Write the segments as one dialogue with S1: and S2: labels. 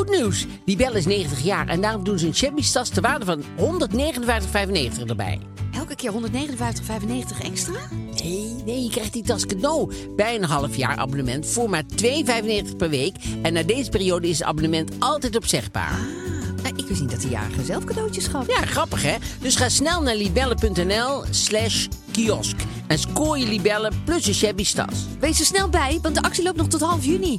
S1: Goed nieuws. Libelle is 90 jaar en daarom doen ze een shabby tas ter waarde van 159,95 erbij.
S2: Elke keer 159,95 extra?
S1: Nee, nee, je krijgt die tas cadeau bij een half jaar abonnement voor maar 2,95 per week. En na deze periode is het abonnement altijd opzegbaar.
S2: Nou, ik wist niet dat de jarige zelf cadeautjes gaf.
S1: Ja, grappig hè? Dus ga snel naar libelle.nl slash kiosk en scoor je Libelle plus een shabby tas.
S2: Wees er snel bij, want de actie loopt nog tot half juni.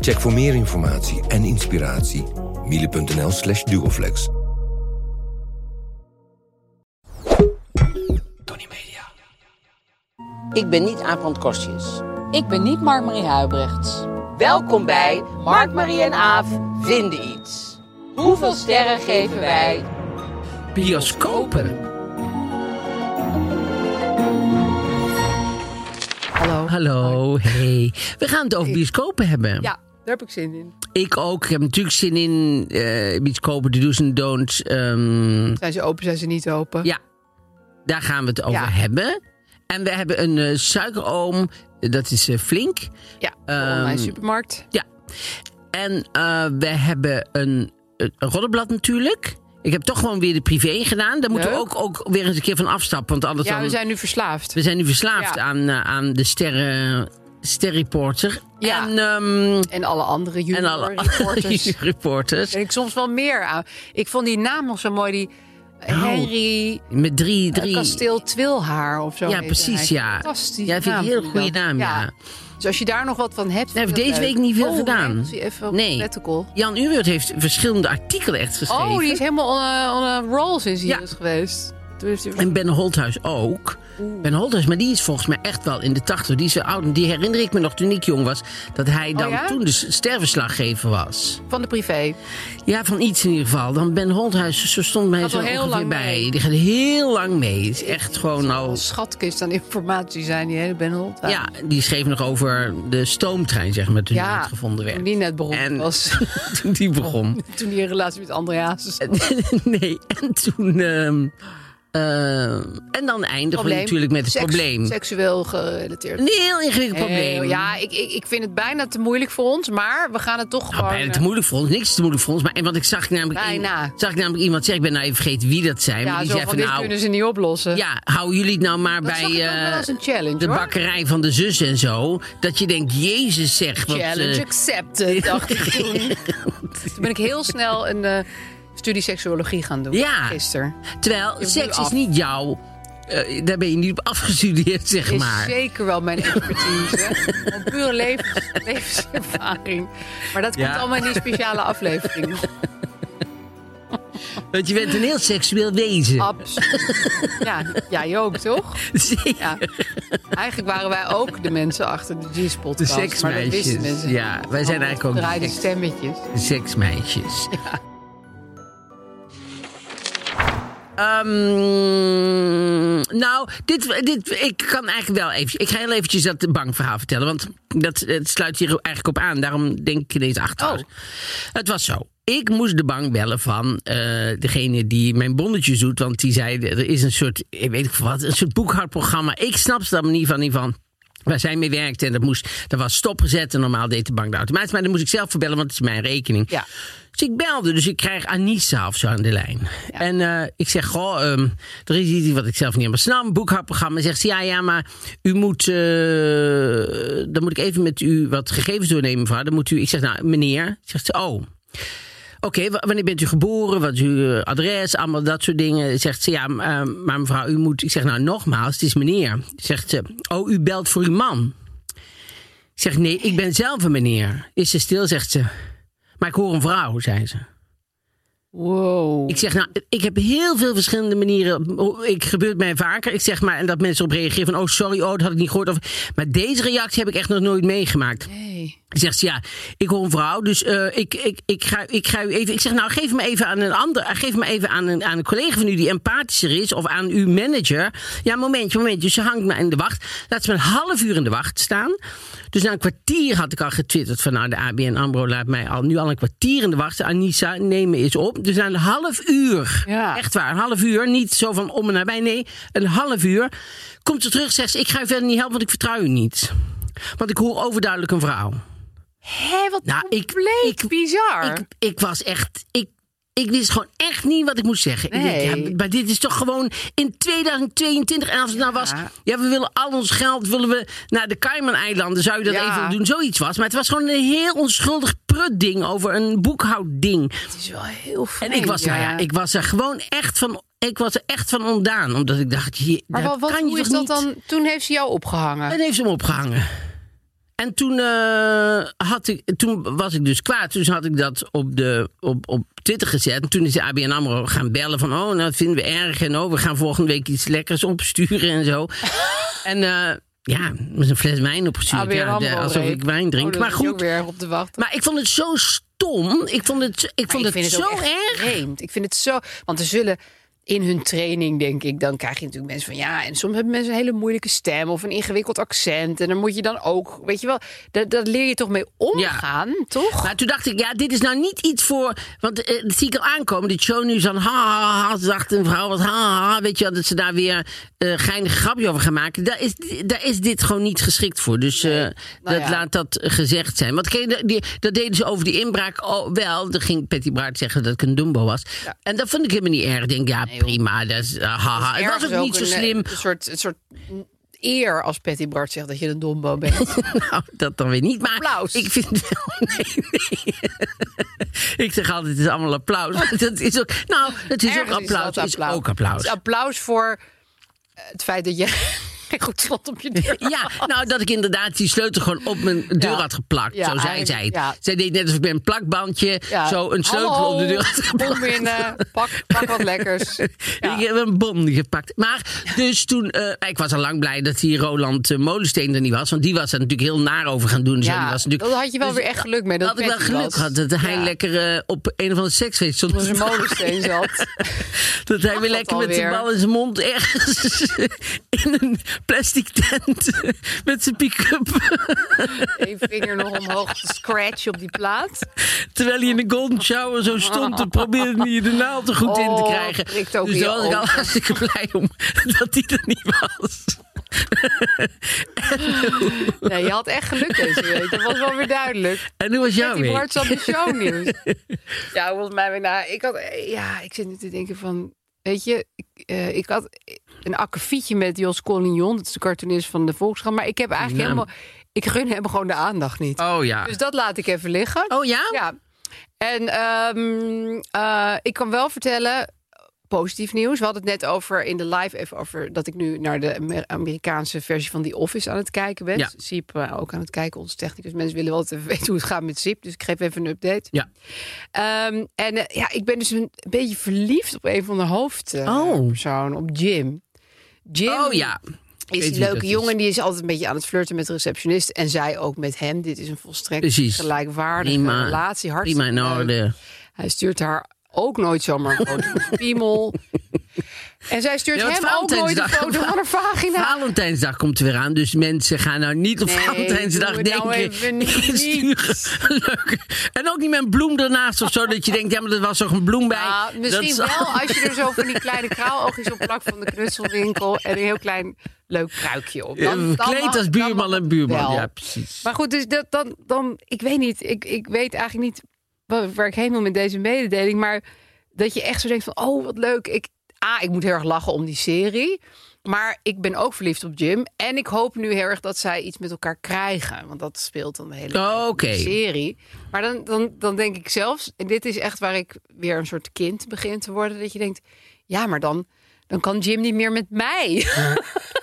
S3: Check voor meer informatie en inspiratie miele.nl slash duoflex.
S1: Ik ben niet Aaf Kostjes.
S4: Ik ben niet Mark-Marie Huibrechts.
S1: Welkom bij Mark, Marie en Aaf vinden iets. Hoeveel sterren geven wij? Bioscopen.
S2: Hallo.
S1: Hallo, hey. We gaan het over bioscopen hebben.
S2: Ja, daar heb ik zin in.
S1: Ik ook. Ik heb natuurlijk zin in eh bioscopen, de do's en don'ts. Ehm,
S2: Zijn ze open, zijn ze niet open?
S1: ja, daar gaan we het over
S2: Ja.
S1: hebben. En we hebben een eh, suikeroom, dat is eh, flink.
S2: Ja,
S1: Ehm,
S2: online supermarkt.
S1: Ja. En we hebben een, een natuurlijk. Ik heb toch gewoon weer de privé gedaan. Daar moeten we ook, ook weer eens een keer van afstappen. Want anders
S2: Ja,
S1: dan,
S2: we zijn nu verslaafd.
S1: we zijn nu verslaafd
S2: Ja.
S1: aan, eh, aan de sterren, sterreporter.
S2: Ja.
S1: En, ehm,
S2: En alle andere junior
S1: en alle
S2: reporters.
S1: reporters.
S2: Ben ik soms wel meer aan. Ik vond die naam nog zo mooi. Die
S1: Nou,
S2: Henry
S1: Met drie...
S2: eh,
S1: drie
S2: Kasteel Twilhaar of zo.
S1: ja, precies,
S2: hij.
S1: ja.
S2: Fantastisch.
S1: Ja, vind ik een heel goede naam, ja.
S2: Dus als je daar nog wat van hebt.
S1: Nee,
S2: vind
S1: heeft deze week niet veel
S2: oh,
S1: gedaan.
S2: Nee, even
S1: Nee. Jan Uwert heeft verschillende artikelen echt geschreven.
S2: Oh, die is helemaal on a, on a roll sinds hij
S1: Ja.
S2: hier is geweest. Hij...
S1: En Ben Holthuis ook. Ben Holthuis, maar die is volgens mij echt wel in de tachtig. Die is oud. Die herinner ik me nog toen ik jong was. Dat hij dan
S2: Oh ja?
S1: toen de sterverslaggever was.
S2: Van de privé.
S1: Ja, van iets in ieder geval. Dan Ben Holthuis, zo stond mij zo
S2: heel lang
S1: bij.
S2: mee.
S1: Die gaat heel lang mee. Is echt gewoon al...
S2: Een schatkist aan informatie zijn, die hele Ben Holt.
S1: Ja, die schreef nog over de stoomtrein, zeg maar, toen die
S2: Ja,
S1: net gevonden werd.
S2: Toen die net beroemd
S1: En-
S2: was.
S1: Toen die begon.
S2: toen die een relatie met Andreas.
S1: nee, en toen... ehm, eh, en dan eindigen we natuurlijk met het
S2: Seks-
S1: probleem.
S2: Seksueel gerelateerd.
S1: Een heel ingewikkeld probleem.
S2: Ja, ik, ik, ik vind het bijna te moeilijk voor ons, maar we gaan het toch
S1: Nou,
S2: gewoon...
S1: bijna te
S2: eh,
S1: moeilijk voor ons. Niks te moeilijk voor ons. Maar en want ik zag namelijk,
S2: Bijna.
S1: zag ik namelijk iemand zeggen. Ik ben nou even vergeten wie dat zijn. maar
S2: Ja,
S1: die
S2: zo
S1: zei
S2: van dit
S1: nou.
S2: kunnen ze niet oplossen.
S1: Ja, hou jullie het nou maar
S2: dat
S1: bij eh,
S2: challenge,
S1: de
S2: hoor.
S1: bakkerij van de zus en zo. Dat je denkt, Jezus zeg. Wat,
S2: Challenge
S1: eh,
S2: accepted, dacht ik toen. toen ben ik heel snel een studie seksuologie gaan doen.
S1: Ja.
S2: Gisteren.
S1: terwijl seks is niet jouw. eh, daar ben je niet op afgestudeerd, zeg
S2: Is
S1: maar.
S2: zeker wel mijn expertise. Pure levens, levenservaring. Maar dat komt
S1: Ja.
S2: allemaal in die speciale aflevering.
S1: Want je bent een heel seksueel wezen.
S2: Absoluut. Ja, jij ook, toch?
S1: Zeker.
S2: Ja. Eigenlijk waren wij ook de mensen achter de G-spot.
S1: De
S2: Maar dat
S1: seksmeisjes.
S2: mensen
S1: Ja, wij zijn eigenlijk ook de
S2: stemmetjes.
S1: Seksmeisjes. Ehm, nou, dit, dit, ik kan eigenlijk wel even. Ik ga heel eventjes dat bankverhaal vertellen. Want dat, het sluit hier eigenlijk op aan. Daarom denk ik ineens achter.
S2: Oh.
S1: Het was zo. Ik moest de bank bellen van eh, degene die mijn bonnetjes doet. Want die zei: er is een soort, ik weet ik wat, een soort boekhoudprogramma. Ik snap ze dan niet van. Niet van waar zij mee werkte. En dat, moest, dat was stopgezet. En normaal deed de bank de automatisch. Maar dan moest ik zelf verbellen, want het is mijn rekening.
S2: Ja.
S1: Dus ik belde, dus ik krijg Anissa of zo aan de lijn. En eh, ik zeg, goh, ehm, er is iets wat ik zelf niet helemaal snap. Een boekhoudprogramma. Zegt ze, ja, ja, maar u moet... eh, dan moet ik even met u wat gegevens doornemen, mevrouw. Dan moet u... Ik zeg, nou, meneer. Zegt ze, oh... Oké, wa- wanneer bent u geboren? Wat is uw eh, adres? Allemaal dat soort dingen. Zegt ze, ja, eh, maar mevrouw, u moet... Ik zeg, nou, nogmaals, het is meneer. Zegt ze, oh, u belt voor uw man. Ik zeg, nee, ik ben zelf een meneer. Is ze stil, zegt ze. Maar ik hoor een vrouw, zei ze.
S2: Wow.
S1: Ik zeg, nou, ik heb heel veel verschillende manieren. Ik gebeurt mij vaker. Ik zeg maar, en dat mensen op reageren van, oh sorry, oh, dat had ik niet gehoord. Of, maar deze reactie heb ik echt nog nooit meegemaakt.
S2: Nee. Nee.
S1: Zegt ze, ja, ik hoor een vrouw, dus eh, ik, ik, ik, ga, ik ga u even... Ik zeg, nou, geef me even aan een ander... Geef me even aan een, aan een collega van u die empathischer is... of aan uw manager. Ja, momentje, momentje. Dus ze hangt me in de wacht. Laat ze me een half uur in de wacht staan. Dus na een kwartier had ik al getwitterd van... nou, de ABN AMRO laat mij al, nu al een kwartier in de wacht. Anissa, neem me eens op. Dus na een half uur,
S2: Ja.
S1: echt waar, een half uur... niet zo van om en nabij, nee, een half uur... komt ze terug, zegt ze, ik ga u verder niet helpen... want ik vertrouw u niet. Want ik hoor overduidelijk een vrouw.
S2: Hé, wat
S1: Nou, ik-
S2: compleet
S1: ik-
S2: bizar.
S1: Ik, ik was echt. Ik, ik wist gewoon echt niet wat ik moest zeggen. Ik denk, ja, maar dit is toch gewoon in 2022. En als het nou was. Ja, we willen al ons geld willen we naar de Cayman-eilanden. Zou je dat
S2: Ja.
S1: even doen? Zoiets was. Maar het was gewoon een heel onschuldig prutding over een boekhoudding.
S2: het is wel heel
S1: En
S2: vreemd.
S1: ik was, nou ja, ik was er gewoon echt van. Ik was er echt van ontdaan. Omdat ik dacht, je,
S2: Maar wat, wat,
S1: kan je
S2: hoe is dat
S1: niet-
S2: dan? Toen heeft ze jou opgehangen.
S1: en heeft ze hem opgehangen. En toen, eh, had ik, toen was ik dus kwaad. Dus had ik dat op, de, op, op Twitter gezet. En toen is de ABN AMRO gaan bellen van... oh, nou, dat vinden we erg. En oh, we gaan volgende week iets lekkers opsturen en zo. en eh, ja, met een fles wijn opgestuurd. Ja, de- alsof ik wijn drink.
S2: Oh,
S1: maar goed,
S2: op te wachten.
S1: maar ik vond het zo stom. Ik vond het, ik vond het, zo erg.
S2: vreemd. Ik vind het zo... Want er zullen in hun training, denk ik... dan krijg je natuurlijk mensen van... ja, en soms hebben mensen een hele moeilijke stem... of een ingewikkeld accent. En dan moet je dan ook... weet je wel, daar, daar leer je toch mee omgaan, toch?
S1: Maar toen dacht ik, ja, dit is nou niet iets voor. Want eh, dat zie ik al aankomen. Dit show nu van ha, ha, ha. Dacht een vrouw wat ha, ha. Weet je dat ze daar weer eh geinige grapje over gaan maken. Daar is, daar is dit gewoon niet geschikt voor. Dus eh, dat
S2: Nou ja.
S1: laat dat gezegd zijn. Want kijk, die, dat deden ze over die inbraak oh, wel. Dan ging Patty Bart zeggen dat ik een Dumbo was. En dat vond ik helemaal niet erg. Ik denk, ja, prima. Dat is, ah, ha, ha. Het was ook niet zo
S2: eh,
S1: slim.
S2: Een soort, een soort eer als Patty Bart zegt dat je een dombo bent.
S1: Nou, dat dan weer niet. Maar
S2: Applaus.
S1: ik vind het wel. Nee, nee. ik zeg altijd: het is allemaal applaus. Maar dat is ook. Nou, het is
S2: Ergens
S1: ook applaus.
S2: dat
S1: is ook
S2: Het
S1: applaus.
S2: is applaus voor eh, het feit dat je geen goed slot op je deur
S1: Ja, nou dat ik inderdaad die sleutel gewoon op mijn deur
S2: Ja.
S1: had geplakt.
S2: Ja,
S1: zo zei zij het.
S2: ja.
S1: Zij deed net alsof ik met een plakbandje
S2: Ja.
S1: zo een sleutel
S2: Hallo,
S1: op de deur had geplakt.
S2: Binnen, pak, pak wat lekkers. Ja.
S1: Ik heb een bon gepakt. Maar dus toen, eh, ik was al lang blij dat die Roland eh, Molensteen er niet was. Want die was er natuurlijk heel naar over gaan doen. en zo. Die
S2: Ja,
S1: was natuurlijk,
S2: dat had je wel
S1: dus
S2: weer echt geluk mee. Dat
S1: had ik wel geluk gehad dat hij
S2: Ja.
S1: lekker eh, op een of ander seksfeest stond.
S2: Zijn molensteen zat.
S1: Dat hij weer
S2: dat
S1: lekker met
S2: alweer?
S1: bal in zijn mond ergens in een plastic tent met zijn pick-up.
S2: Eén vinger nog omhoog te scratchen op die plaat.
S1: Terwijl hij in de golden shower zo stond, dan probeerde hij de naald er goed in te
S2: Oh,
S1: krijgen.
S2: ook
S1: dus daar was ik al hartstikke blij om dat hij er niet was.
S2: Nee, je had echt geluk deze week. Dat was wel weer duidelijk.
S1: En hoe was jouw week?
S2: wordt zat de shownieuws. ja, volgens mij, weer nou, ik had, ja, ik zit nu te denken van, weet je, ik, eh, ik had een akkefietje met Jos Collignon, dat is de cartoonist van de Volkskrant, maar ik heb eigenlijk helemaal, ik gun hem gewoon de aandacht niet.
S1: Oh ja.
S2: Dus dat laat ik even liggen.
S1: Oh ja?
S2: Ja. En ehm, eh, ik kan wel vertellen, positief nieuws. We hadden het net over in de live even over dat ik nu naar de Amer- Amerikaanse versie van The Office aan het kijken ben.
S1: Ja.
S2: Siep eh, ook aan het kijken, onze technicus. Mensen willen wel even weten hoe het gaat met Siep, dus ik geef even een update.
S1: Ja.
S2: Ehm, en eh, ja, ik ben dus een beetje verliefd op een van de hoofdpersonen, op Jim. Jim
S1: Oh ja.
S2: is een leuke
S1: is.
S2: jongen. Die is altijd een beetje aan het flirten met de receptionist. En zij ook met hem. Dit is een volstrekt
S1: Precies.
S2: gelijkwaardige
S1: Prima.
S2: relatie. Hartstikke
S1: Prima in orde.
S2: Hij stuurt haar ook nooit zomaar een foto van zijn piemel. En zij stuurt
S1: Ja, want
S2: hem ook nooit een foto van haar vagina.
S1: Valentijnsdag komt er weer aan, dus mensen gaan nou niet op
S2: Nee,
S1: Valentijnsdag
S2: nou
S1: denken. een leuke- En ook niet met een bloem ernaast of zo, dat je denkt, ja, maar er was toch een bloem bij.
S2: Ja,
S1: Dat
S2: misschien
S1: is-
S2: wel als je er zo van die kleine kraaloogjes op plakt van de knutselwinkel. En een heel klein leuk pruikje op. Dan- dan
S1: Gekleed
S2: mag-
S1: als buurman en buurman.
S2: wel.
S1: Ja, precies.
S2: Maar goed, dus dat, dan, dan, ik weet niet, ik, ik weet eigenlijk niet waar, waar ik heen wil met deze mededeling. Maar dat je echt zo denkt van, oh wat leuk. Ik, A, ik moet heel erg lachen om die serie. Maar ik ben ook verliefd op Jim. En ik hoop nu heel erg dat zij iets met elkaar krijgen. Want dat speelt dan de hele
S1: Oh,
S2: serie. Maar dan, dan, dan denk ik zelfs, en dit is echt waar ik weer een soort kind begin te worden. Dat je denkt, ja, maar dan, dan kan Jim niet meer met mij.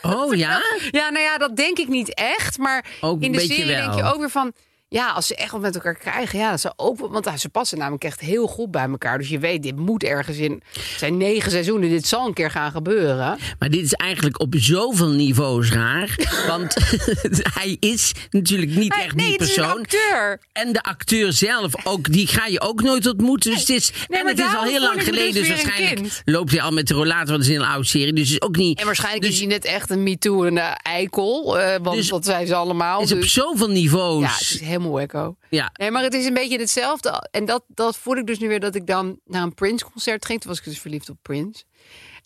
S1: Oh ja?
S2: Ja, nou ja, dat denk ik niet echt. Maar
S1: Ook
S2: in de serie denk je ook weer van... ja, als ze echt wat met elkaar krijgen, ja, dat ze ook, want ah, ze passen namelijk echt heel goed bij elkaar. Dus je weet, dit moet ergens in. Het zijn negen seizoenen, dit zal een keer gaan gebeuren.
S1: Maar dit is eigenlijk op zoveel niveaus raar. Want hij is natuurlijk niet echt
S2: nee,
S1: die
S2: is een
S1: persoon.
S2: acteur.
S1: En de acteur zelf, ook, die ga je ook nooit ontmoeten. Dus het is,
S2: Nee,
S1: en het is al heel lang
S2: dus
S1: geleden. Dus waarschijnlijk loopt hij al met de rollator, want het is een oude serie. Dus is ook niet...
S2: En waarschijnlijk
S1: dus,
S2: is hij net echt een MeToo en een eikel. eh, want
S1: Dus-
S2: dat zijn ze allemaal.
S1: is op
S2: dus-
S1: zoveel niveaus.
S2: ja, het is helemaal wacko.
S1: Ja.
S2: Nee, maar het is een beetje hetzelfde. En dat, dat voel ik dus nu weer dat ik dan naar een Prince-concert ging. Toen was ik dus verliefd op Prince.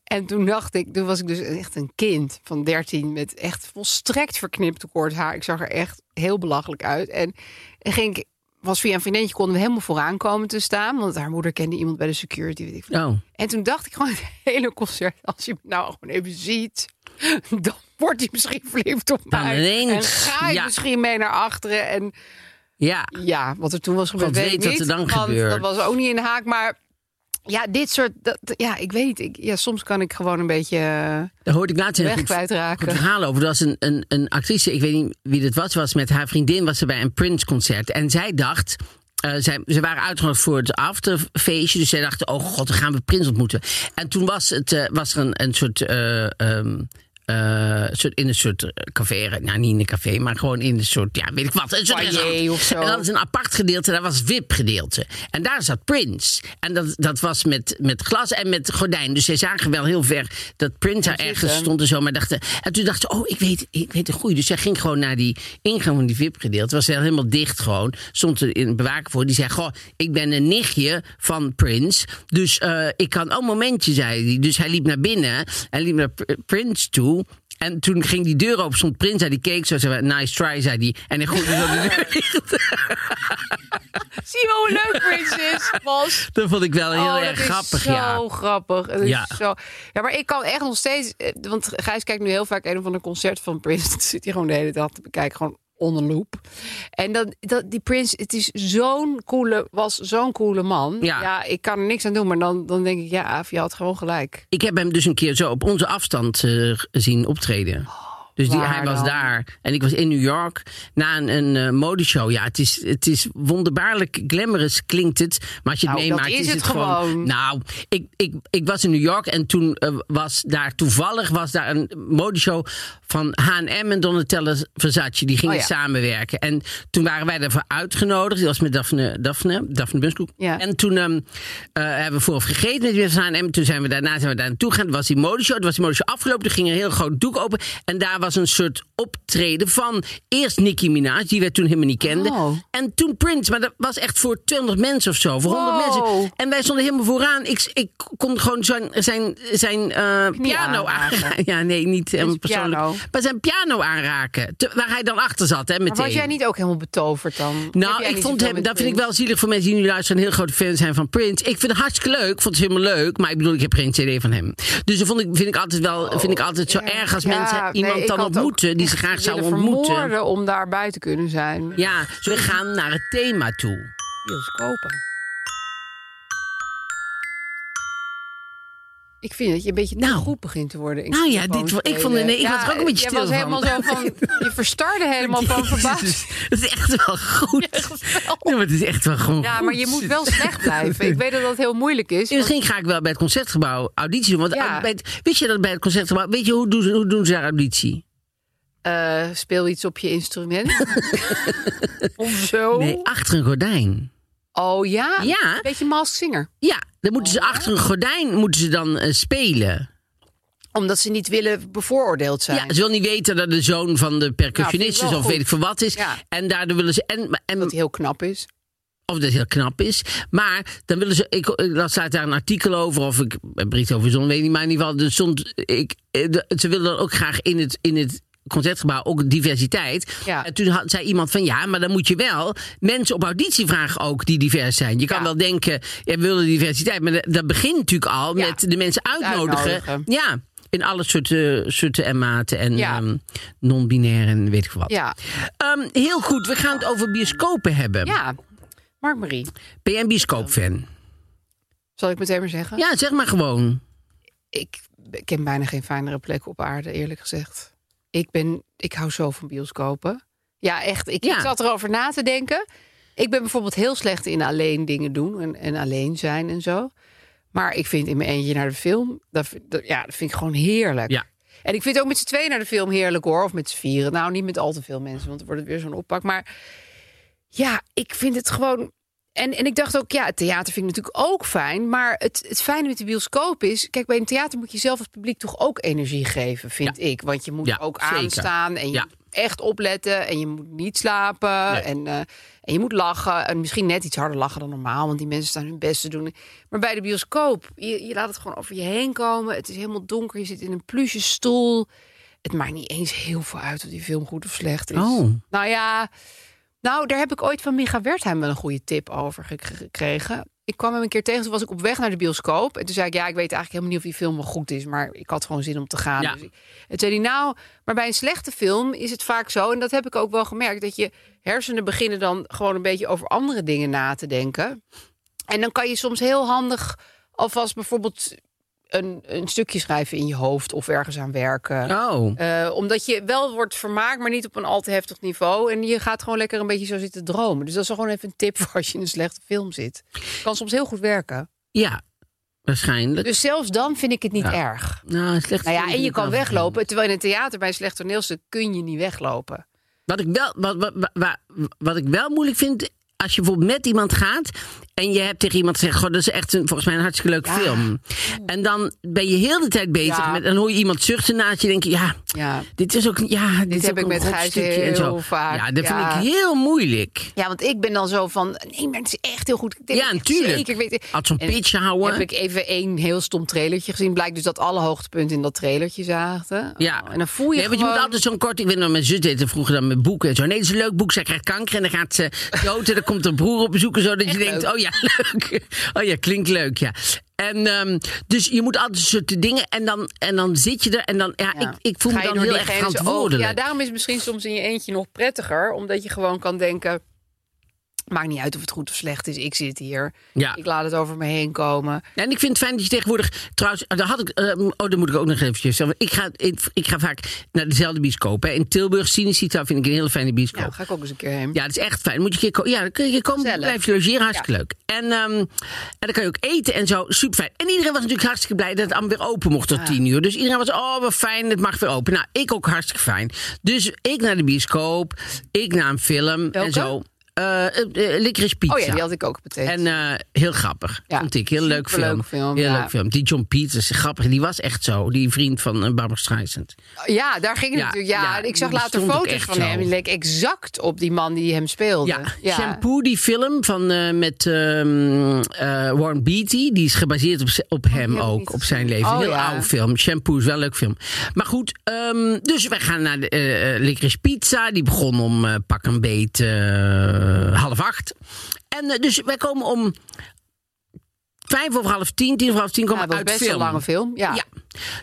S2: En toen dacht ik, toen was ik dus echt een kind van 13 met echt volstrekt verknipt kort haar. Ik zag er echt heel belachelijk uit. En, en ging ik, was via een vriendinnetje konden we helemaal vooraan komen te staan. Want haar moeder kende iemand bij de security. Weet ik veel.
S1: Oh.
S2: En toen dacht ik gewoon het hele concert, als je me nou gewoon even ziet, dan wordt hij misschien verliefd op mij. en ga je
S1: ja.
S2: misschien mee naar achteren. En
S1: Ja.
S2: ja, wat er toen was gebeurd,
S1: God
S2: weet ik
S1: weet wat
S2: niet.
S1: er dan gebeurt.
S2: Dat was ook niet in de haak, maar ja, dit soort, dat, ja, ik weet niet. Ik, ja, soms kan ik gewoon een beetje
S1: Daar hoorde ik laatst een
S2: weg
S1: goed,
S2: kwijtraken.
S1: verhaal over. Er was een, een, een actrice, ik weet niet wie dat was, was met haar vriendin was ze bij een Prince-concert. En zij dacht. eh, zij, ze waren uitgenodigd voor het afterfeestje. Dus zij dachten, oh god, dan gaan we Prins ontmoeten. En toen was, het, eh, was er een, een soort... eh, ehm, eh, soort, in een soort eh, café, nou niet in een café, maar gewoon in een soort, ja, weet ik wat, een soort
S2: Foyer of zo.
S1: En dat is een apart gedeelte, dat was VIP-gedeelte. En daar zat Prince. En dat, dat was met, met glas en met gordijn. Dus zij zagen wel heel ver dat Prince daar ergens
S2: zitten.
S1: stond en zo. Maar dachten, en toen dachten ze, oh, ik weet, ik weet een goeie. Dus zij ging gewoon naar die ingang van die VIP-gedeelte. Het was wel helemaal dicht gewoon. Stond er een bewaker voor. Die zei, goh, ik ben een nichtje van Prince. Dus eh, ik kan, oh, momentje, zei hij. Dus hij liep naar binnen en liep naar Pr- Prince toe. En toen ging die deur open, stond Prince daar, die keek zo, zei, nice try, zei hij. En hij gooide zo de deur dicht.
S2: Zie je wel hoe leuk Prince is, was?
S1: Dat vond ik wel heel
S2: Oh,
S1: erg
S2: dat
S1: grappig,
S2: is zo
S1: ja.
S2: grappig. Het is
S1: Ja.
S2: Zo, ja, maar ik kan echt nog steeds... eh, Want Gijs kijkt nu heel vaak een of ander concert van Prince. Dan zit hij gewoon de hele dag te bekijken. Gewoon onder loop. En dat, dat, die Prince, het is zo'n coole, was zo'n coole man.
S1: Ja.
S2: ik kan er niks aan doen. Maar dan, dan denk ik, ja, Aaf, je had gewoon gelijk.
S1: Ik heb hem dus een keer zo op onze afstand eh, zien optreden. Dus die,
S2: waar
S1: hij was
S2: dan?
S1: daar. En ik was in New York na een, een eh, modeshow. Ja, het is, het is wonderbaarlijk glamorous klinkt het. Maar als je het
S2: Nou, dat
S1: meemaakt,
S2: is
S1: is
S2: het
S1: gewoon...
S2: gewoon.
S1: Nou, ik, ik, ik was in New York en toen eh, was daar toevallig was daar een modeshow van H&M en Donatella Versace. Die gingen
S2: Oh ja.
S1: samenwerken. En toen waren wij daarvoor uitgenodigd. Die was met Daphne, Daphne, Daphne Bunskoek.
S2: Ja.
S1: En toen ehm, eh, hebben we vooraf gegeten met H&M. Toen zijn we daarna zijn we daar naartoe gegaan. Toen was die modeshow. Toen was die modeshow afgelopen. Toen ging er een heel groot doek open. En daar was een soort optreden van eerst Nicki Minaj, die we toen helemaal niet kenden.
S2: Oh.
S1: En toen Prince. Maar dat was echt voor 200 mensen of zo. Voor 100
S2: Wow.
S1: mensen. En wij stonden helemaal vooraan. Ik, ik kon gewoon zijn, zijn, zijn eh, piano
S2: aanraken.
S1: aanraken. Ja, nee, niet helemaal
S2: Is piano.
S1: persoonlijk. Maar zijn piano aanraken. Te- waar hij dan achter zat, hè, meteen.
S2: Maar was jij niet ook helemaal betoverd dan?
S1: Nou, ik vond hem, dat vind ik wel zielig voor mensen die nu luisteren en heel grote fan zijn van Prince. Ik vind het hartstikke leuk, vond het helemaal leuk, maar ik bedoel, ik heb geen CD van hem. Dus dat vond ik, vind ik altijd wel, vind ik altijd zo erg als
S2: Ja,
S1: mensen iemand dan ontmoeten die ze graag zouden
S2: willen
S1: ontmoeten.
S2: om daarbij te kunnen zijn.
S1: Ja, we gaan naar het thema toe.
S2: Bioscopen. Ik vind dat je een beetje te
S1: Nou.
S2: goed begint te worden.
S1: Nou ja, dit ik vond het- nee, ik was er ook een beetje
S2: je
S1: stil
S2: was
S1: van.
S2: helemaal zo van... Je verstarde helemaal van verbazing.
S1: Dat is echt wel goed. Ja, maar het is echt wel gewoon
S2: Ja,
S1: goed.
S2: maar je moet wel slecht blijven. Ik weet dat dat heel moeilijk is. want-
S1: Misschien ga ik wel bij het concertgebouw auditie doen. Want
S2: Ja.
S1: bij het, weet je dat bij het concertgebouw, weet je hoe doen ze, hoe doen ze daar auditie?
S2: Eh, speel iets op je instrument. of zo.
S1: Nee, achter een gordijn.
S2: Oh ja?
S1: Ja.
S2: Een beetje Mask Singer.
S1: Ja, dan moeten ze achter een gordijn moeten ze dan eh, spelen.
S2: Omdat ze niet willen bevooroordeeld zijn.
S1: Ja, ze wil niet weten dat de zoon van de percussionist
S2: Nou,
S1: is of
S2: goed.
S1: weet ik veel wat is.
S2: Ja.
S1: En daardoor willen ze. En, en,
S2: Dat heel knap is.
S1: of dat heel knap is. Maar dan willen ze. Ik, ik las daar een artikel over. Of ik een brief over zon, weet niet. Maar in ieder geval, stond. Ik, eh, de- ze willen dan ook graag in het. In het Concertgebouw ook diversiteit.
S2: Ja.
S1: En toen had, zei iemand van ja, maar dan moet je wel mensen op auditie vragen ook die divers zijn. Je kan
S2: Ja.
S1: wel denken, ja, we willen diversiteit, maar dat- dat begint natuurlijk al met de mensen uitnodigen.
S2: Uitnodigen.
S1: Ja, in alle soorten, soorten en maten en
S2: Ja.
S1: ehm, non-binair en weet ik wat.
S2: Ja.
S1: Ehm, heel goed, we gaan het over bioscopen hebben.
S2: Ja. Mark Marie.
S1: Ben jij een bioscoopfan?
S2: Zal ik meteen maar zeggen?
S1: Ja, zeg maar gewoon.
S2: Ik ken bijna geen fijnere plek op aarde, eerlijk gezegd. Ik, ben, ik hou zo van bioscopen. Ja, echt. Ik,
S1: Ja.
S2: ik zat erover na te denken. Ik ben bijvoorbeeld heel slecht in alleen dingen doen en, en alleen zijn en zo. Maar ik vind in mijn eentje naar de film, dat, ja, dat vind ik gewoon heerlijk.
S1: Ja.
S2: En ik vind ook met z'n tweeën naar de film heerlijk hoor. Of met z'n vieren. Nou, niet met al te veel mensen, want dan wordt het weer zo'n oppak. Maar ja, ik vind het gewoon. En, en ik dacht ook, ja, het theater vind ik natuurlijk ook fijn. Maar het, het fijne met de bioscoop is... Kijk, bij een theater moet je zelf als publiek toch ook energie geven, vind ik. Want je moet
S1: Ja,
S2: ook
S1: zeker.
S2: aanstaan en je
S1: Ja.
S2: moet echt opletten. En je moet niet slapen.
S1: Nee.
S2: En, eh, en je moet lachen. En misschien net iets harder lachen dan normaal. Want die mensen staan hun best te doen. Maar bij de bioscoop, je, je laat het gewoon over je heen komen. Het is helemaal donker. Je zit in een pluche stoel. Het maakt niet eens heel veel uit of die film goed of slecht is.
S1: Oh.
S2: Nou ja, nou, daar heb ik ooit van Micha Wertheim wel een goede tip over gek- gekregen. Ik kwam hem een keer tegen, toen was ik op weg naar de bioscoop. En toen zei ik, ja, ik weet eigenlijk helemaal niet of die film wel goed is. Maar ik had gewoon zin om te gaan.
S1: Ja.
S2: Dus ik- en toen zei hij, nou, maar bij een slechte film is het vaak zo... en dat heb ik ook wel gemerkt... dat je hersenen beginnen dan gewoon een beetje over andere dingen na te denken. En dan kan je soms heel handig alvast bijvoorbeeld... Een, een stukje schrijven in je hoofd of ergens aan werken.
S1: Oh.
S2: Eh, omdat je wel wordt vermaakt, maar niet op een al te heftig niveau. En je gaat gewoon lekker een beetje zo zitten dromen. Dus dat is gewoon even een tip voor als je in een slechte film zit. Kan soms heel goed werken.
S1: Ja, waarschijnlijk.
S2: Dus zelfs dan vind ik het niet
S1: Ja.
S2: erg.
S1: nou, slecht
S2: Nou ja, en je kan weglopen. Terwijl in een theater bij een slecht toneelstuk kun je niet weglopen.
S1: Wat ik wel, wat, wat, wat- wat ik wel moeilijk vind, als je bijvoorbeeld met iemand gaat en je hebt tegen iemand gezegd: Goh, dat is echt een, volgens mij een hartstikke leuke
S2: Ja.
S1: film. En dan ben je heel de tijd bezig
S2: Ja.
S1: met, en dan hoor je iemand zuchten naast je, denk je: ja,
S2: Ja.
S1: dit is ook, ja, dit,
S2: heb ik met Gijs
S1: en zo.
S2: vaak,
S1: Ja, dat vind ik heel moeilijk.
S2: Ja, want ik ben dan zo van, nee, maar het is echt heel goed.
S1: Ja, natuurlijk.
S2: Ik weet,
S1: Had zo'n pitch houden.
S2: Heb ik even één heel stom trailertje gezien. Blijkt dus dat alle hoogtepunten in dat trailertje zaten.
S1: Ja.
S2: Oh, en dan voel je
S1: nee, want je
S2: gewoon...
S1: moet altijd zo'n kort. Ik weet nog, mijn zus deed vroeger dan met boeken en zo. Nee, het is een leuk boek. Zij krijgt kanker en dan gaat ze dood. En dan komt een broer op bezoek en zo. Dat je denkt:
S2: leuk.
S1: oh ja, leuk. Oh ja, klinkt leuk, ja. En ehm, dus je moet altijd een soort dingen. En dan, en dan zit je er. En dan, ja,
S2: Ja.
S1: ik, ik voel me dan heel erg verantwoordelijk.
S2: Ja, daarom is het misschien soms in je eentje nog prettiger. Omdat je gewoon kan denken... Maakt niet uit of het goed of slecht is. Ik zit hier.
S1: Ja.
S2: Ik laat het over me heen komen.
S1: En ik vind het fijn dat je tegenwoordig. Trouwens, daar had ik. eh, oh, dat moet ik ook nog eventjes zeggen. Ik ga, ik, ik ga vaak naar dezelfde bioscoop. Hè. In Tilburg, Cinecita, vind ik een hele fijne bioscoop.
S2: Ja, ga ik ook eens een keer heen.
S1: Ja, dat is echt fijn. Moet je een keer komen. Ja, dan kun je een keer komen. Blijf je logeren. Hartstikke leuk. En, ehm, en dan kan je ook eten en zo. Super fijn. En iedereen was natuurlijk hartstikke blij dat het allemaal weer open mocht tot tien uur. Dus iedereen was, oh wat fijn, het mag weer open. Nou, ik ook hartstikke fijn. Dus ik naar de bioscoop. Ik naar een film en zo. Eh eh, eh, Licorice Pizza.
S2: Oh ja, die had ik ook meteen.
S1: En eh, heel grappig.
S2: Ja,
S1: Vond ik. Heel leuk film.
S2: film,
S1: Heel
S2: ja.
S1: leuk film. Die John Peters, grappig. Die was echt zo. Die vriend van eh, Barbara Streisand.
S2: ja, daar ging het
S1: Ja,
S2: natuurlijk. Ja, ik zag later foto's van
S1: zo.
S2: hem. Die leek exact op die man die hem speelde.
S1: Ja, Shampoo, die film van, eh, met ehm, eh, Warren Beatty. Die is gebaseerd op, op hem
S2: Oh, ik
S1: ook, op zijn leven.
S2: Oh,
S1: Heel oude film. Shampoo is wel een leuk film. Maar goed, ehm, dus wij gaan naar de eh eh, Licorice Pizza. Die begon om eh, pak een beet eh, half acht. En eh, dus wij komen om vijf over half tien, tien over half tien
S2: Ja,
S1: komen
S2: was
S1: uit
S2: best
S1: film.
S2: een lange film. Ja.
S1: Ja.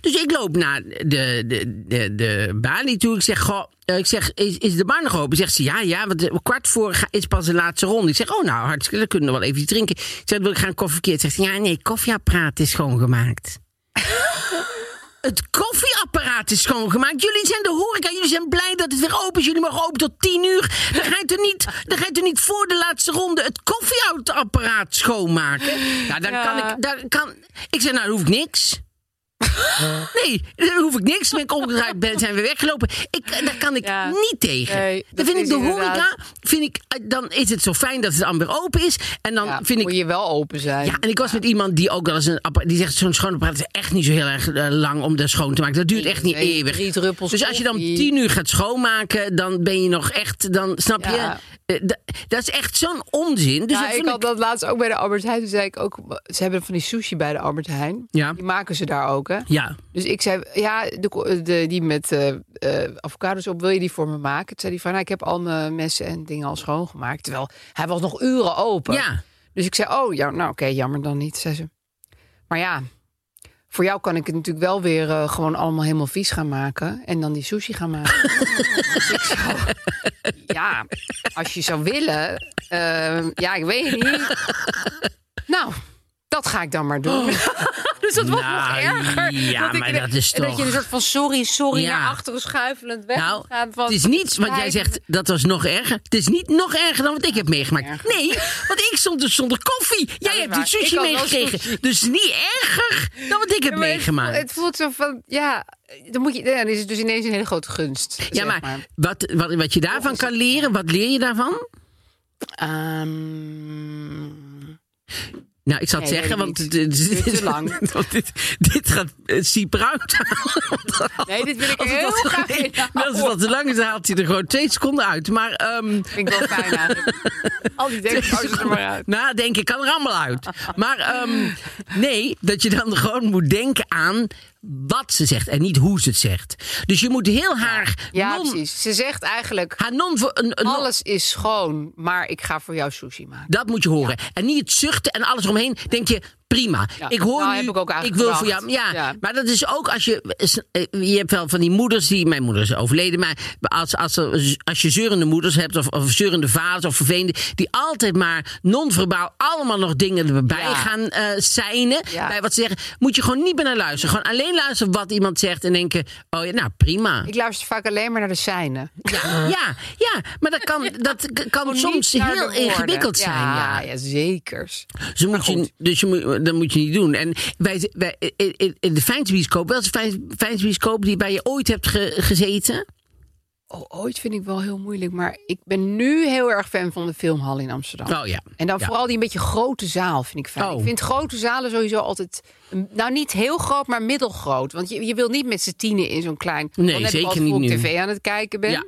S1: Dus ik loop naar de, de, de, de balie toe. Ik zeg, goh, eh, ik zeg is, is de bar nog open? Zegt ze, ja, ja, want eh, kwart voor is pas de laatste ronde. Ik zeg, oh nou, hartstikke, dan kunnen we wel even drinken. Ik zeg, wil ik gaan koffiekeer. Zegt ze, ja, nee, koffieapparaat is schoongemaakt. Het koffieapparaat is schoongemaakt. Jullie zijn de horeca. Jullie zijn blij dat het weer open is. Jullie mogen open tot tien uur. Dan ga je toch niet, dan ga je toch niet voor de laatste ronde het koffieapparaat schoonmaken? Nou, dan
S2: Ja.
S1: kan ik... Dan kan, ik zeg, nou, hoef ik niks. Nee, dan hoef ik niks. Ben ik omgedraaid, ben, zijn we weggelopen. Ik, daar kan ik
S2: Ja.
S1: niet tegen.
S2: Nee,
S1: dan vind ik de
S2: inderdaad-
S1: horeca, vind ik, eh, dan is het zo fijn dat het dan weer open is. En dan
S2: Ja,
S1: vind ik
S2: moet je wel open zijn.
S1: ja, en ik was met iemand die ook wel eens een. Die zegt, zo'n schoonapparaat is echt niet zo heel erg eh, lang om dat schoon te maken. Dat duurt echt niet
S2: Nee,
S1: eeuwig.
S2: drie druppels
S1: Dus als je dan tien uur gaat schoonmaken, dan ben je nog echt... Dan snap
S2: Ja.
S1: je... eh, dat is echt zo'n onzin. Dus
S2: ja,
S1: dat
S2: ik had dat laatst ook bij de Albert Heijn. Toen zei ik ook, ze hebben van die sushi bij de Albert Heijn.
S1: Ja.
S2: Die maken ze daar ook, hè?
S1: Ja,
S2: Dus ik zei, ja, de, de, die met eh, avocados op, wil je die voor me maken? Toen zei hij van, nou, ik heb al mijn messen en dingen al schoongemaakt. Terwijl hij was nog uren open.
S1: ja.
S2: Dus ik zei, oh, ja, nou oké, jammer dan niet, zei ze. Maar ja, voor jou kan ik het natuurlijk wel weer eh, gewoon allemaal helemaal vies gaan maken. En dan die sushi gaan maken. dus ik zou, ja, als je zou willen, eh, ja, ik weet het niet. Nou, Dat ga ik dan maar doen. dus dat wordt nog
S1: Nou,
S2: erger.
S1: ja,
S2: ik
S1: maar dat is
S2: en Dat je
S1: toch-
S2: een soort van sorry, sorry
S1: Ja.
S2: naar achteren schuifelend weg
S1: Nou,
S2: gaan. Van,
S1: het is niet, want jij zegt dat was nog erger. Het is niet nog erger dan wat ik heb meegemaakt.
S2: erger.
S1: Nee, want ik stond dus zonder koffie. Jij hebt
S2: waar.
S1: de sushi meegekregen.
S2: sushi.
S1: Dus niet erger dan wat ik heb
S2: maar het
S1: meegemaakt.
S2: Het voelt zo van, ja, dan, moet je, dan is het dus ineens een hele grote gunst.
S1: ja,
S2: zeg
S1: maar, Wat, wat, wat je daarvan kan leren, wat leer je daarvan?
S2: Ehm,
S1: Nou, ik zal het
S2: Nee,
S1: zeggen, want
S2: ik Duurt te lang.
S1: want dit, dit gaat uh, Siep eruit
S2: nee, dit wil ik
S1: het
S2: heel graag in
S1: nee, Als het wat te lang is, dan haalt hij er gewoon twee seconden uit. Maar ehm,
S2: Vind ik wel fijn eigenlijk. Al die denkpauzes er maar uit.
S1: Nadenken kan er allemaal uit. Maar ehm, nee, dat je dan gewoon moet denken aan wat ze zegt en niet hoe ze het zegt. Dus je moet heel haar
S2: Ja,
S1: non,
S2: precies. Ze zegt eigenlijk,
S1: haar non, een, een,
S2: alles is schoon, maar ik ga voor jou sushi maken.
S1: dat moet je horen. En niet het zuchten en alles eromheen. Denk je, prima.
S2: Ja,
S1: Ik hoor
S2: nou,
S1: nu,
S2: heb ik ook eigenlijk
S1: wil voor jou. Ja,
S2: Ja.
S1: maar dat is ook als je. eh, Je hebt wel van die moeders die. Mijn moeder is overleden. Maar als, als, er- als je zeurende moeders hebt. Of, of zeurende vaders of vervelende. Die altijd maar non-verbaal allemaal nog dingen erbij
S2: Ja.
S1: gaan eh seinen. Bij wat ze zeggen. Moet je gewoon niet meer naar luisteren. Gewoon alleen luisteren wat iemand zegt. En denken. Oh ja, nou prima.
S2: Ik luister vaak alleen maar naar de seinen.
S1: Ja, ja, ja, maar dat kan, dat kan soms heel ingewikkeld zijn.
S2: Ja,
S1: Ja.
S2: ja zeker.
S1: Dus, moet je, dus je moet, dat moet je niet doen. En wij, wij, de fijnsbioscoop, wel een fijn- fijnsbioscoop die bij je ooit hebt ge- gezeten?
S2: Oh, ooit vind ik wel heel moeilijk, maar ik ben nu heel erg fan van de filmhal in Amsterdam.
S1: Oh ja.
S2: En dan
S1: Ja.
S2: vooral die een beetje grote zaal vind ik fijn.
S1: Oh.
S2: Ik vind grote zalen sowieso altijd, nou niet heel groot, maar middelgroot. Want je, je wil niet met z'n tienen in zo'n klein.
S1: Nee,
S2: dan heb
S1: zeker
S2: ik
S1: niet nu.
S2: tv aan het kijken ben.
S1: Ja.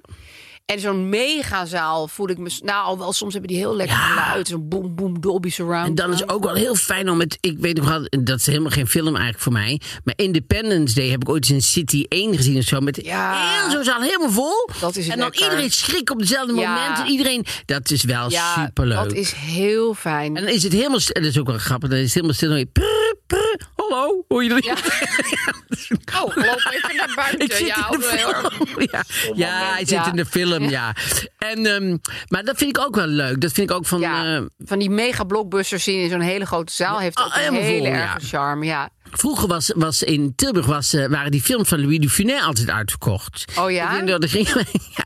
S2: En zo'n megazaal voel ik me, nou al wel soms hebben die heel lekker
S1: Ja.
S2: geluid, zo'n boom boom Dolby surround.
S1: En dan is het ook wel heel fijn om met. Ik weet nog wel, dat is helemaal geen film eigenlijk voor mij. Maar Independence Day heb ik ooit eens in City 1 gezien of zo. Met
S2: Ja.
S1: heel zo'n zaal helemaal vol.
S2: Dat is
S1: en dan
S2: lekker.
S1: iedereen schrik op dezelfde
S2: Ja.
S1: moment. En Iedereen. Dat is wel
S2: ja,
S1: superleuk.
S2: dat is heel fijn.
S1: En dan is het helemaal. Dat is ook wel grappig. Dan is het helemaal stil. Prr, prr, hallo, hoor je dat?
S2: Ja. Oh, loop even naar buiten.
S1: Ik zit
S2: ja,
S1: in de
S2: erg.
S1: film. Ja, ja hij zit in de film, ja. En, ehm, maar dat vind ik ook wel leuk. Dat vind ik ook van...
S2: Ja,
S1: eh,
S2: van die mega blockbusters zien in zo'n hele grote zaal heeft ook
S1: Oh,
S2: een hele
S1: ja.
S2: charme. Ja.
S1: vroeger was, was in Tilburg was, eh, waren die films van Louis Dufinet altijd uitverkocht.
S2: Oh ja?
S1: Dan gingen wij, ja,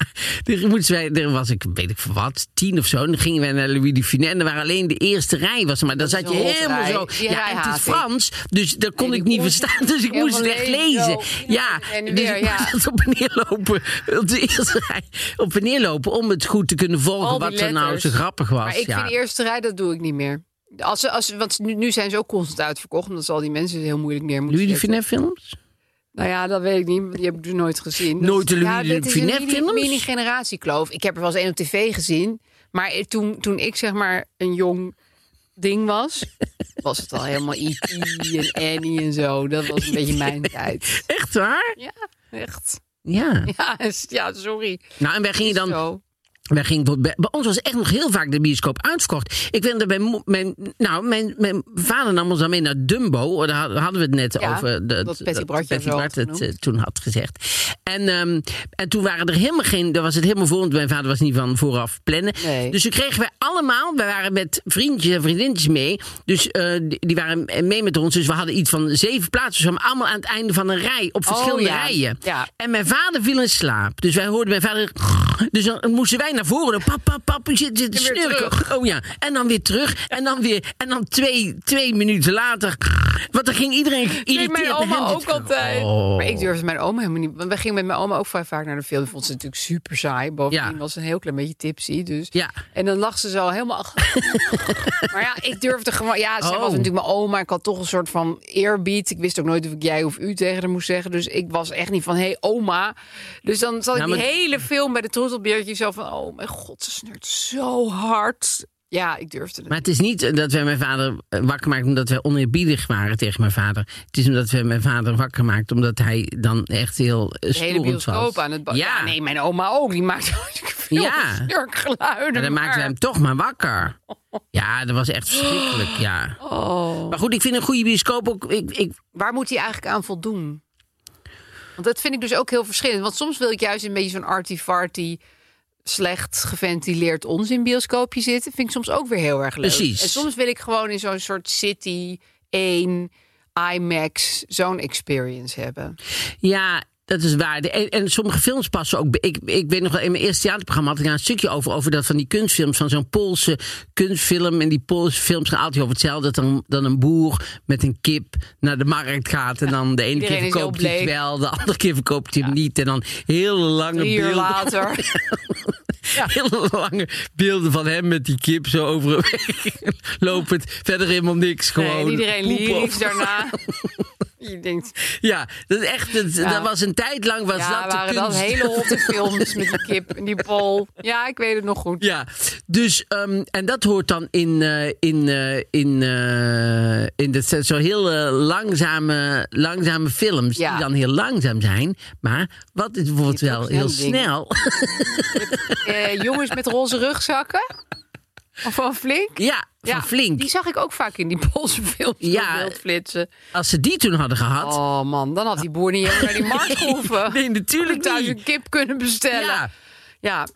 S1: dan moesten wij, er was ik, weet ik veel wat, tien of zo. En dan gingen wij naar Louis Dufinet en er waren alleen de eerste rij. Was maar dan zat je helemaal zo.
S2: Die
S1: ja, en het is. Frans, dus dat kon
S2: Nee,
S1: ik niet verstaan. Dus ik moest het echt
S2: lezen.
S1: Ja,
S2: En
S1: dus ik
S2: ja.
S1: moest op en neer lopen. Op de en neer lopen om het goed te kunnen volgen. Wat er nou zo grappig was.
S2: Maar ik
S1: ja.
S2: vind de eerste rij, dat doe ik niet meer. Als, als, want nu, nu zijn ze ook constant uitverkocht. Omdat ze al die mensen heel moeilijk neer moeten
S1: Louis
S2: zetten.
S1: Dufinet films?
S2: Nou ja, dat weet ik niet. Die heb ik dus nooit gezien.
S1: Nooit de Louis
S2: ja, is een
S1: films?
S2: mini-generatiekloof. Ik heb er wel eens één op tv gezien. Maar toen, toen ik zeg maar een jong ding was... was het al helemaal E.T. en Annie en zo. Dat was een beetje mijn tijd.
S1: Echt waar?
S2: Ja, echt.
S1: Ja.
S2: Ja, ja sorry.
S1: Nou, en wij gingen dan
S2: Zo.
S1: Wij gingen bijvoorbeeld bij, ons was echt nog heel vaak de bioscoop uitverkocht. Ik weet dat bij mijn, nou, mijn, mijn vader nam ons dan mee naar Dumbo. Daar had- hadden we het net
S2: Ja,
S1: over. De,
S2: dat Patty Bart
S1: het eh, toen had gezegd. En, ehm, en toen waren er helemaal geen. Daar was het helemaal vol. Want mijn vader was niet van vooraf plannen.
S2: Nee.
S1: Dus toen kregen wij allemaal. We waren met vriendjes en vriendinnetjes mee. Dus eh, die, die waren mee met ons. Dus we hadden iets van zeven plaatsen. Dus we allemaal aan het einde van een rij. Op verschillende
S2: Oh, ja.
S1: rijen.
S2: Ja.
S1: En mijn vader viel in slaap. Dus wij hoorden mijn vader. Dus dan moesten wij naar voren. Dan, Pap, pap, pap, je zit, zit snurken. Oh ja. En dan weer terug. En dan weer. En dan twee, twee minuten later. Want dan ging iedereen
S2: Nee,
S1: geïrriteerd
S2: mijn
S1: naar
S2: oma ook altijd.
S1: Oh.
S2: Maar ik durfde mijn oma helemaal niet. Want wij gingen met mijn oma ook vrij vaak naar de film. Die vond ze natuurlijk super saai. Bovendien
S1: Ja.
S2: was ze een heel klein beetje tipsy. Dus.
S1: Ja.
S2: En dan lag ze zo helemaal. maar ja, ik durfde gewoon. Ja, zij
S1: Oh.
S2: was natuurlijk mijn oma. Ik had toch een soort van eerbied. Ik wist ook nooit of ik jij of u tegen haar moest zeggen. Dus ik was echt niet van hé hey, oma. Dus dan zat ik die
S1: maar-
S2: hele film bij de troetelbeertje zo van oh mijn god, ze snurt zo hard. Ja, ik durfde het.
S1: Maar het is niet dat wij mijn vader eh, wakker maakten omdat wij oneerbiedig waren tegen mijn vader. Het is omdat wij mijn vader wakker maakten omdat hij dan echt heel eh,
S2: de
S1: storend was.
S2: aan het
S1: Ja,
S2: ja, nee, mijn oma ook. Die maakte veel
S1: Ja.
S2: snurkgeluiden.
S1: Maar dan maakten wij hem toch maar wakker. Ja, dat was echt verschrikkelijk, ja.
S2: Oh.
S1: Maar goed, ik vind een goede bioscoop ook... Ik, ik,
S2: Waar moet hij eigenlijk aan voldoen? Want dat vind ik dus ook heel verschillend. Want soms wil ik juist een beetje zo'n arty-farty slecht geventileerd onzinbioscoopje zitten, vind ik soms ook weer heel erg leuk.
S1: Precies.
S2: En soms wil ik gewoon in zo'n soort City 1 IMAX zo'n experience hebben.
S1: Ja, dat is waar. De- En, en sommige films passen ook. Ik, ik weet nog wel, in mijn eerste theaterprogramma had ik daar een stukje over. Over dat van die kunstfilms, van zo'n Poolse kunstfilm. En die Poolse films gaan altijd over hetzelfde. Dat dan, dan een boer met een kip naar de markt gaat. En dan de ene keer
S2: Iedereen heel
S1: verkoopt hij het wel, de andere keer verkoopt hij hem niet. En dan hele lange
S2: Drie uur
S1: beelden.
S2: later.
S1: Hele lange beelden van hem met die kip zo over een weg. Lopend, verder helemaal niks.
S2: Nee,
S1: Gewoon
S2: en iedereen
S1: over-
S2: daarna. Je denkt,
S1: Ja, dat echt. Dat,
S2: Ja.
S1: dat was een tijd lang was
S2: ja,
S1: dat de
S2: waren dat hele hotte films met die kip en die pol. Ja, ik weet het nog goed.
S1: Ja, dus ehm, en dat hoort dan in, eh, in, eh, in, eh, in de, zo heel langzame, langzame films
S2: Ja.
S1: die dan heel langzaam zijn, maar wat is bijvoorbeeld wel heel snel.
S2: Jongens met roze rugzakken. Of van Flink.
S1: ja, van flink.
S2: Die zag ik ook vaak in die Poolse films.
S1: Ja.
S2: Ja. flitsen.
S1: Als ze die toen hadden gehad,
S2: Oh man, dan had die boer niet helemaal naar die markt gehoeven.
S1: nee, natuurlijk
S2: thuis
S1: niet.
S2: een kip kunnen bestellen.
S1: Ja.
S2: Ja,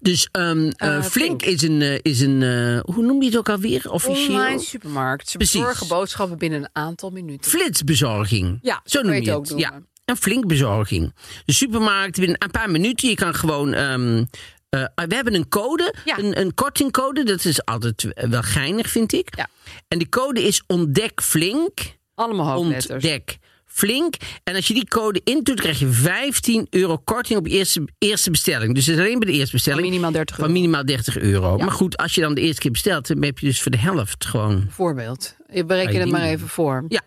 S1: Dus ehm, eh,
S2: Eh,
S1: flink,
S2: Flink.
S1: is een, eh, is een hoe noem je het ook alweer officieel?
S2: online supermarkt. Ze bezorgen boodschappen binnen een aantal minuten.
S1: Flitsbezorging.
S2: Ja,
S1: zo noem je het.
S2: het ook
S1: ja, een flink bezorging. De supermarkt binnen een paar minuten. Je kan gewoon. ehm, eh, we hebben een code,
S2: Ja.
S1: een, een kortingcode. Dat is altijd wel geinig, vind ik.
S2: Ja.
S1: En die code is ontdek flink.
S2: Allemaal hoofdletters.
S1: Ontdek flink. En als je die code intoet, krijg je 15 euro korting op je eerste, eerste bestelling. Dus dat is alleen bij de eerste bestelling.
S2: Van minimaal 30
S1: Van
S2: euro.
S1: minimaal 30 euro. Maar goed, als je dan de eerste keer bestelt, dan heb je dus voor de helft gewoon.
S2: Voorbeeld.
S1: Kan
S2: bereken het maar even voor.
S1: Ja.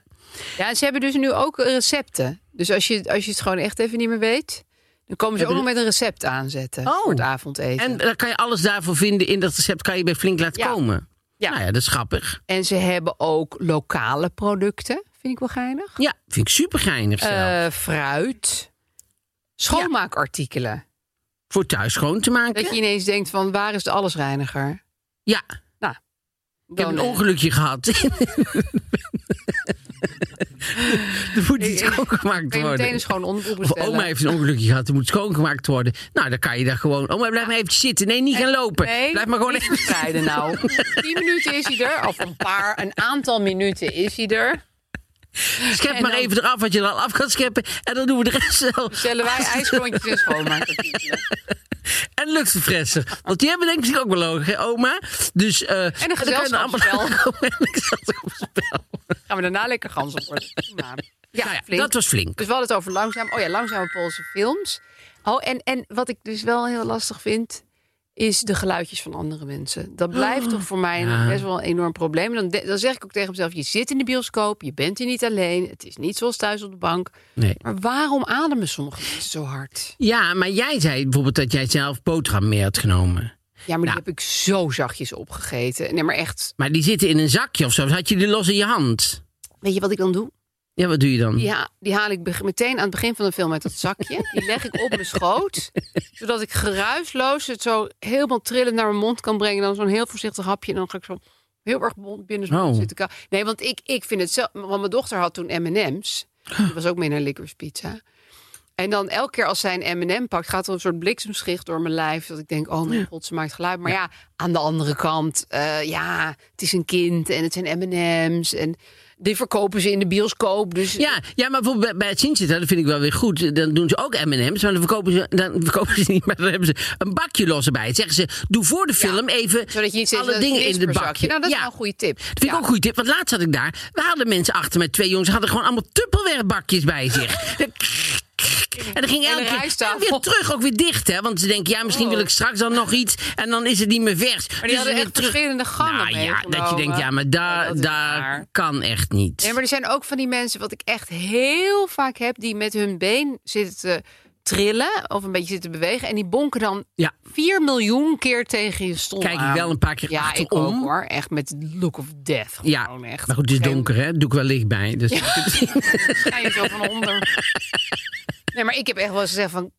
S2: Ja, en ze hebben dus nu ook recepten. Dus als je, als je het gewoon echt even niet meer weet... dan komen ze ook nog met een recept aanzetten
S1: Oh.
S2: voor het avondeten.
S1: En dan kan je alles daarvoor vinden. In dat recept kan je bij flink laten
S2: Ja.
S1: komen.
S2: Ja.
S1: Nou ja, dat is grappig.
S2: En ze hebben ook lokale producten. Vind ik wel geinig.
S1: Ja, vind ik super geinig zelf.
S2: Eh, fruit. Schoonmaakartikelen.
S1: Voor thuis schoon te maken.
S2: Dat je ineens denkt van waar is de allesreiniger?
S1: Ja, ik heb een ongelukje gehad. er moet iets schoongemaakt
S2: meteen
S1: worden.
S2: een schoon onderbroek
S1: Of
S2: bestellen.
S1: oma heeft een ongelukje gehad, er moet schoongemaakt worden. Nou, dan kan je daar gewoon... Oma, blijf maar even zitten. Nee, niet gaan lopen.
S2: Nee,
S1: blijf maar gewoon even...
S2: verspreiden nou. Tien minuten is hij er. Of een paar, een aantal minuten is hij er.
S1: Schep
S2: en
S1: maar
S2: dan-
S1: even eraf wat je er al af kan scheppen. En dan doen we de rest wel.
S2: Stellen wij ijsklontjes en schoonmaakartikelen.
S1: En luchtverfresser. Want die hebben denk ik ook wel nodig, hè, oma? Dus, eh,
S2: En een gezelschapsspel. Gaan we daarna lekker gans op. Ja,
S1: Nou ja, dat was flink.
S2: Dus we hadden het over langzaam. Oh ja, langzame Poolse films. Oh, en, en wat ik dus wel heel lastig vind, is de geluidjes van andere mensen. Dat blijft toch voor mij
S1: Oh, ja.
S2: best wel een enorm probleem. Dan, de- dan zeg ik ook tegen mezelf: je zit in de bioscoop, je bent hier niet alleen. Het is niet zoals thuis op de bank.
S1: Nee.
S2: Maar waarom ademen sommige mensen zo hard?
S1: Ja, maar jij zei bijvoorbeeld dat jij zelf boterham mee had genomen.
S2: Ja, maar die
S1: Nou.
S2: heb ik zo zachtjes opgegeten. Nee, maar echt.
S1: Maar die zitten in een zakje of zo. Had je die los in je hand?
S2: Weet je wat ik dan doe?
S1: Ja, wat doe je dan?
S2: Ha- die haal ik meteen aan het begin van de film uit dat zakje. Die leg ik op mijn schoot. Zodat ik geruisloos het zo helemaal trillend naar mijn mond kan brengen. Dan zo'n heel voorzichtig hapje. En dan ga ik zo heel erg mond- binnen
S1: Oh.
S2: zitten. Nee, want ik, ik vind het zelf... Want mijn dochter had toen M&M's. Die was ook mee naar Licorice Pizza. En dan elke keer als zij een M&M pakt... gaat er een soort bliksemschicht door mijn lijf. Dat ik denk, oh mijn god, ze maakt geluid. Maar ja, aan de andere kant... eh, ja, het is een kind en het zijn M&M's. En die verkopen ze in de bioscoop. Dus
S1: Ja, ja, maar bijvoorbeeld bij, het Sint-Zitten, dat vind ik wel weer goed. Dan doen ze ook M&M's, maar dan verkopen ze, dan verkopen ze niet. Maar dan hebben ze een bakje los erbij. Zeggen ze, doe voor de film even
S2: Zodat je
S1: alle dingen in de bakje.
S2: Nou, dat is
S1: ja.
S2: wel een goede tip.
S1: Dat vind ik ook een goede tip, want laatst had ik daar... We hadden mensen achter met twee jongens, hadden gewoon allemaal Tupperware bakjes bij zich. En dan ging elke keer weer terug, ook weer dicht, hè? Want ze denken, ja, misschien wil ik straks dan nog iets. En dan is het niet meer vers.
S2: Oh. Maar die hadden
S1: weer
S2: echt verschillende gangen
S1: Nou ja, dat je denkt, ja, maar daar, daar kan echt niet.
S2: Nee, maar er zijn ook van die mensen, wat ik echt heel vaak heb, die met hun been zitten te trillen of een beetje zitten bewegen. En die bonken dan
S1: Ja.
S2: 4 miljoen keer tegen je stoel
S1: Kijk ik wel een paar keer
S2: Ja, ik
S1: achterom.
S2: ook hoor. Echt met look of death.
S1: Ja,
S2: Gewoon echt.
S1: maar goed, het is donker, hè? Doe ik wel licht bij. Dus
S2: zo van onder. Nee, maar ik heb echt wel eens gezegd van...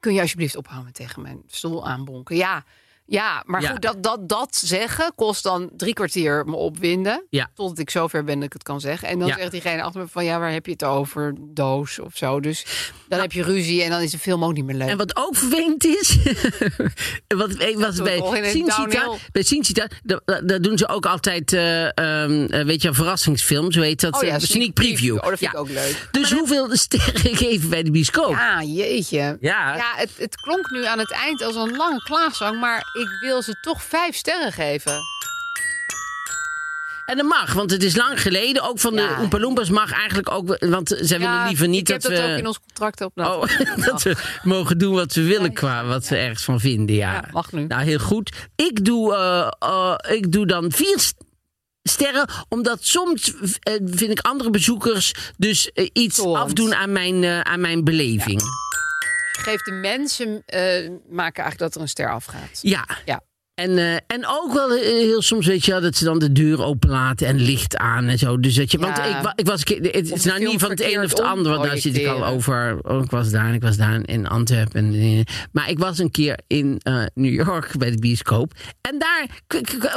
S2: Kun je alsjeblieft ophouden tegen mijn stoel aanbonken? Ja, Ja, maar
S1: Ja.
S2: goed, dat, dat, dat zeggen kost dan drie kwartier me opwinden.
S1: Ja.
S2: Totdat ik zover ben dat ik het kan zeggen. En dan
S1: Ja.
S2: zegt diegene achter me van, ja, waar heb je het over? Doos of zo. Dus dan heb je ruzie en dan is de film ook niet meer leuk.
S1: En wat ook vervelend is, wat ik was bij
S2: downhill.
S1: bij dat, dat doen ze ook altijd, ehm, eh, weet je, een verrassingsfilm, zo heet dat,
S2: Oh ja,
S1: eh,
S2: sneak
S1: preview.
S2: Oh, dat vind
S1: Ja.
S2: ik ook leuk.
S1: Dus hoeveel sterren geven bij de bioscoop?
S2: Ja, jeetje.
S1: Ja.
S2: Ja, het, het klonk nu aan het eind als een lange klaagzang, maar ik wil ze toch vijf sterren geven.
S1: En dat mag, want het is lang geleden. Ook van de
S2: Ja.
S1: Oompa Loompas mag eigenlijk ook, want zij willen liever niet
S2: ik heb
S1: dat we...
S2: ook in ons contract op. Nou,
S1: Oh, dat we mogen doen wat we willen qua wat we ergens van vinden. Ja,
S2: Ja, mag nu.
S1: Nou, heel goed. Ik doe, eh, eh, ik doe dan vier st- sterren, omdat soms eh, vind ik andere bezoekers dus eh, iets
S2: Storend.
S1: afdoen aan mijn, eh, aan mijn beleving.
S2: Geef de mensen, eh, maken eigenlijk dat er een ster afgaat.
S1: Ja.
S2: Ja.
S1: En, eh, en ook wel eh, heel soms, weet je wel, dat ze dan de deur openlaten en licht aan en zo. Dus dat je, want ik, ik was, een keer- het is nou niet van het een of het ander, want daar zit ik al over. Oh, ik was daar en ik was daar in Antwerpen. En, maar ik was een keer in New York bij de bioscoop. En daar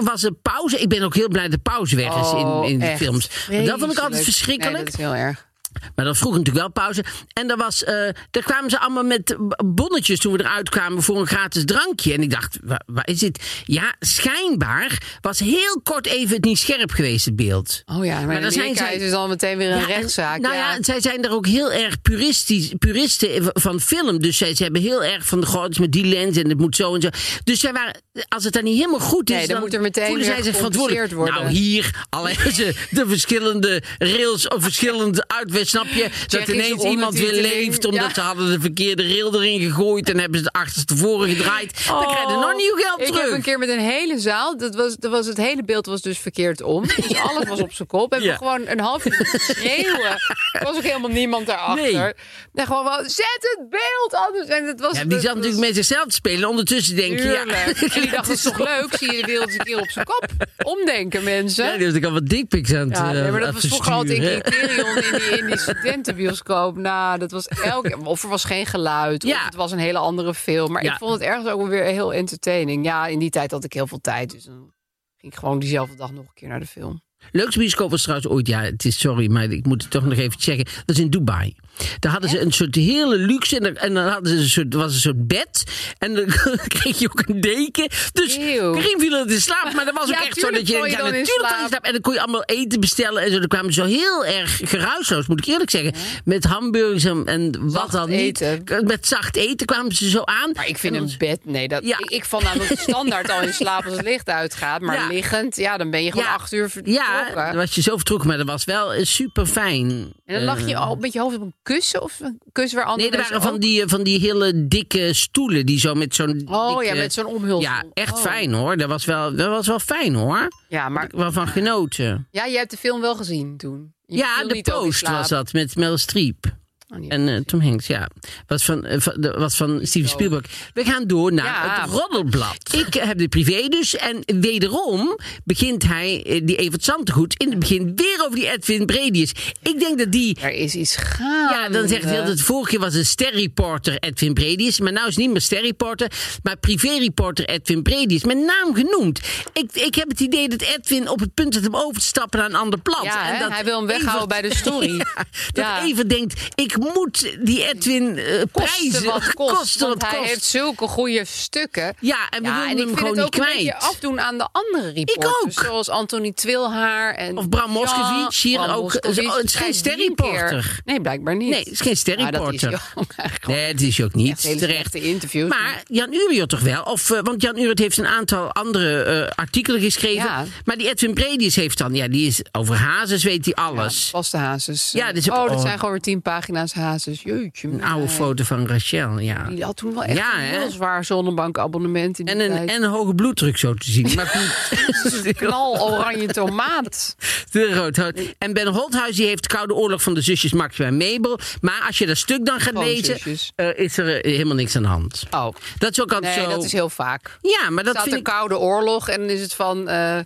S1: was een pauze. Ik ben ook heel blij dat de pauze weg is
S2: Oh,
S1: in, in de films. Dat vond ik altijd verschrikkelijk.
S2: Nee, dat is heel erg.
S1: Maar dat vroeg natuurlijk wel pauze. En daar, was, eh, daar kwamen ze allemaal met bonnetjes toen we eruit kwamen voor een gratis drankje. En ik dacht, waar, waar is dit? Ja, schijnbaar was heel kort even het niet scherp geweest, het beeld.
S2: Oh ja, maar,
S1: dan zijn zij-
S2: is het dan meteen weer een
S1: Ja,
S2: rechtszaak.
S1: Nou ja,
S2: ja.
S1: zij zijn er ook heel erg puristisch, puristen van film. Dus zij, ze hebben heel erg van de gods met die lens en het moet zo en zo. Dus zij waren, als het dan niet helemaal goed is,
S2: Nee, dan moet er meteen
S1: voelen zij zich verantwoordelijk.
S2: worden.
S1: Nou, hier, al hebben ze de verschillende rails of verschillende uitweg, snap je? Dat ineens iemand weer leeft omdat
S2: ja.
S1: ze hadden de verkeerde rail erin gegooid en hebben ze de achterstevoren gedraaid. dan krijg je nog nieuw geld
S2: Oh, ik
S1: terug.
S2: heb een keer met een hele zaal, dat was, dat was, het hele beeld was dus verkeerd om. Dus alles was op zijn kop. En we
S1: Ja.
S2: gewoon een half uur schreeuwen. Er was ook helemaal niemand daarachter.
S1: Nee.
S2: En gewoon wel, zet het beeld anders. En het was,
S1: Ja, die zat natuurlijk met zichzelf te spelen. Ondertussen denk je, ja,
S2: die dacht, dat is toch leuk? Zie je de wereld eens een keer op zijn kop. Omdenken, mensen.
S1: Ja, die was ik al wat dickpics aan het
S2: Ja, nee,
S1: eh,
S2: maar dat
S1: aan
S2: was
S1: het
S2: vroeger altijd in. Criterion in die, in die studentenbioscoop. Nou, dat was elke... Of er was geen geluid,
S1: Ja.
S2: of het was een hele andere film. Maar
S1: Ja.
S2: ik vond het ergens ook weer heel entertaining. Ja, in die tijd had ik heel veel tijd, dus dan ging ik gewoon diezelfde dag nog een keer naar de film.
S1: Leukste bioscoop was trouwens ooit, ja, het is sorry, maar ik moet het toch nog even checken. Dat is in Dubai. Daar hadden ze een soort hele luxe en dan, en dan hadden ze een soort, was een soort bed en dan kreeg je ook een deken. Dus. Karim viel in slaap, maar dat was ook
S2: Ja,
S1: echt zo dat je,
S2: je
S1: ja,
S2: in
S1: natuurlijk je in
S2: slaap.
S1: En dan kon je allemaal eten bestellen en zo. Dan kwamen ze zo heel erg geruisloos, moet ik eerlijk zeggen. Met hamburgers en, en wat dan niet.
S2: eten.
S1: Met zacht eten kwamen ze zo aan.
S2: Maar ik vind
S1: En
S2: een bed, nee, dat, ik, ik val namelijk standaard al in slaap als het licht uitgaat. Maar liggend, ja, dan ben je gewoon acht uur vertrokken.
S1: Ja, dan was je zo vertrokken, maar dat was wel super fijn.
S2: En dan lag je al met je hoofd op een kussen of een kussen waar andere
S1: Nee, er waren van die, eh, van die hele dikke stoelen die zo met zo'n.
S2: Oh
S1: dikke-
S2: ja, met zo'n omhulsel.
S1: Ja, echt
S2: Oh.
S1: fijn hoor. Dat was wel, dat was wel fijn hoor.
S2: Ja, maar
S1: wel van genoten.
S2: ja, je hebt de film wel gezien toen. Je
S1: ja, de post was dat met Mel Streep.
S2: Oh.
S1: En eh, Tom Hanks, ja. Was van, eh, van, de- was van Steven Spielberg. We gaan door naar
S2: Ja.
S1: het roddelblad. Ik heb de privé dus. En wederom begint hij, eh, die Evert Zantegoed, in het begin weer over die Edwin Bredius. Ik denk dat die
S2: Er is iets gaande.
S1: Ja, dan zegt hij altijd, de vorige keer was een sterreporter Edwin Bredius. Maar nou is het niet meer sterreporter, maar privéreporter Edwin Bredius. Met naam genoemd. Ik, ik heb het idee dat Edwin op het punt zit om over te stappen naar een ander plat.
S2: Ja,
S1: En dat
S2: hij wil hem weghouden bij de story.
S1: Ja, dat
S2: Ja.
S1: even denkt, ik moet die Edwin
S2: Kosten
S1: prijzen.
S2: wat kost.
S1: Kosten
S2: want
S1: wat
S2: hij
S1: kost.
S2: heeft zulke goede stukken.
S1: Ja, en we
S2: Ja, en ik
S1: hem
S2: vind het ook een beetje afdoen aan de andere reporters.
S1: ook.
S2: Zoals Anthony Twilhaar en
S1: Of Bram Moskowitz, hier
S2: Bram
S1: ook. Het is geen sterreporter.
S2: Nee, blijkbaar niet.
S1: Nee, het is geen
S2: Maar dat is
S1: sterreporter.
S2: eigenlijk.
S1: Nee, het is ook niet.
S2: Hele
S1: terecht.
S2: interviews.
S1: Maar Jan Uriot toch wel? Of, eh, want Jan Uriot heeft een aantal andere eh, artikelen geschreven.
S2: Ja.
S1: Maar die Edwin Bredius heeft dan, ja, die is over hazes, weet hij alles.
S2: Vaste hazes.
S1: Ja, ook-
S2: oh, dat
S1: oh.
S2: zijn gewoon weer tien pagina's hazes. Jeetje.
S1: een oude foto van Rachel, ja.
S2: Die had toen wel echt
S1: Ja,
S2: een
S1: hè?
S2: heel zwaar zonnebankabonnement. In die
S1: En een,
S2: tijd.
S1: en een hoge bloeddruk zo te zien. Maar goed.
S2: knal oranje tomaat.
S1: De roodhout. En Ben Holthuis die heeft de Koude Oorlog van de zusjes Maxima en Mabel. Maar als je dat stuk dan gaat
S2: Gewoon
S1: lezen, eh, is er eh, helemaal niks aan de hand.
S2: Oh,
S1: Dat is ook altijd
S2: nee,
S1: zo.
S2: dat is heel vaak.
S1: Ja, maar dat
S2: staat
S1: vind ik...
S2: Koude Oorlog en dan is het van... eh,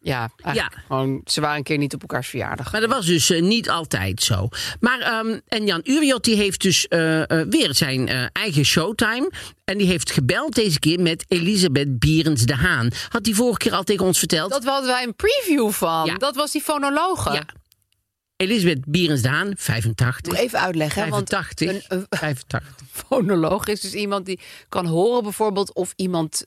S2: Ja, eigenlijk gewoon, ze waren een keer niet op elkaars verjaardag.
S1: Maar dat was dus eh, niet altijd zo. Maar, ehm, en Jan Uriot die heeft dus eh, eh, weer zijn eh, eigen showtime. En die heeft gebeld deze keer met Elisabeth Bierens de Haan. Had die vorige keer al tegen ons verteld.
S2: Dat hadden wij een preview van.
S1: Ja.
S2: Dat was die fonologe.
S1: Ja. Elisabeth Bierens de Haan, 85.
S2: Moet even uitleggen, hè, want
S1: 85.
S2: een- een-
S1: 85.
S2: fonoloog is dus iemand die kan horen bijvoorbeeld of iemand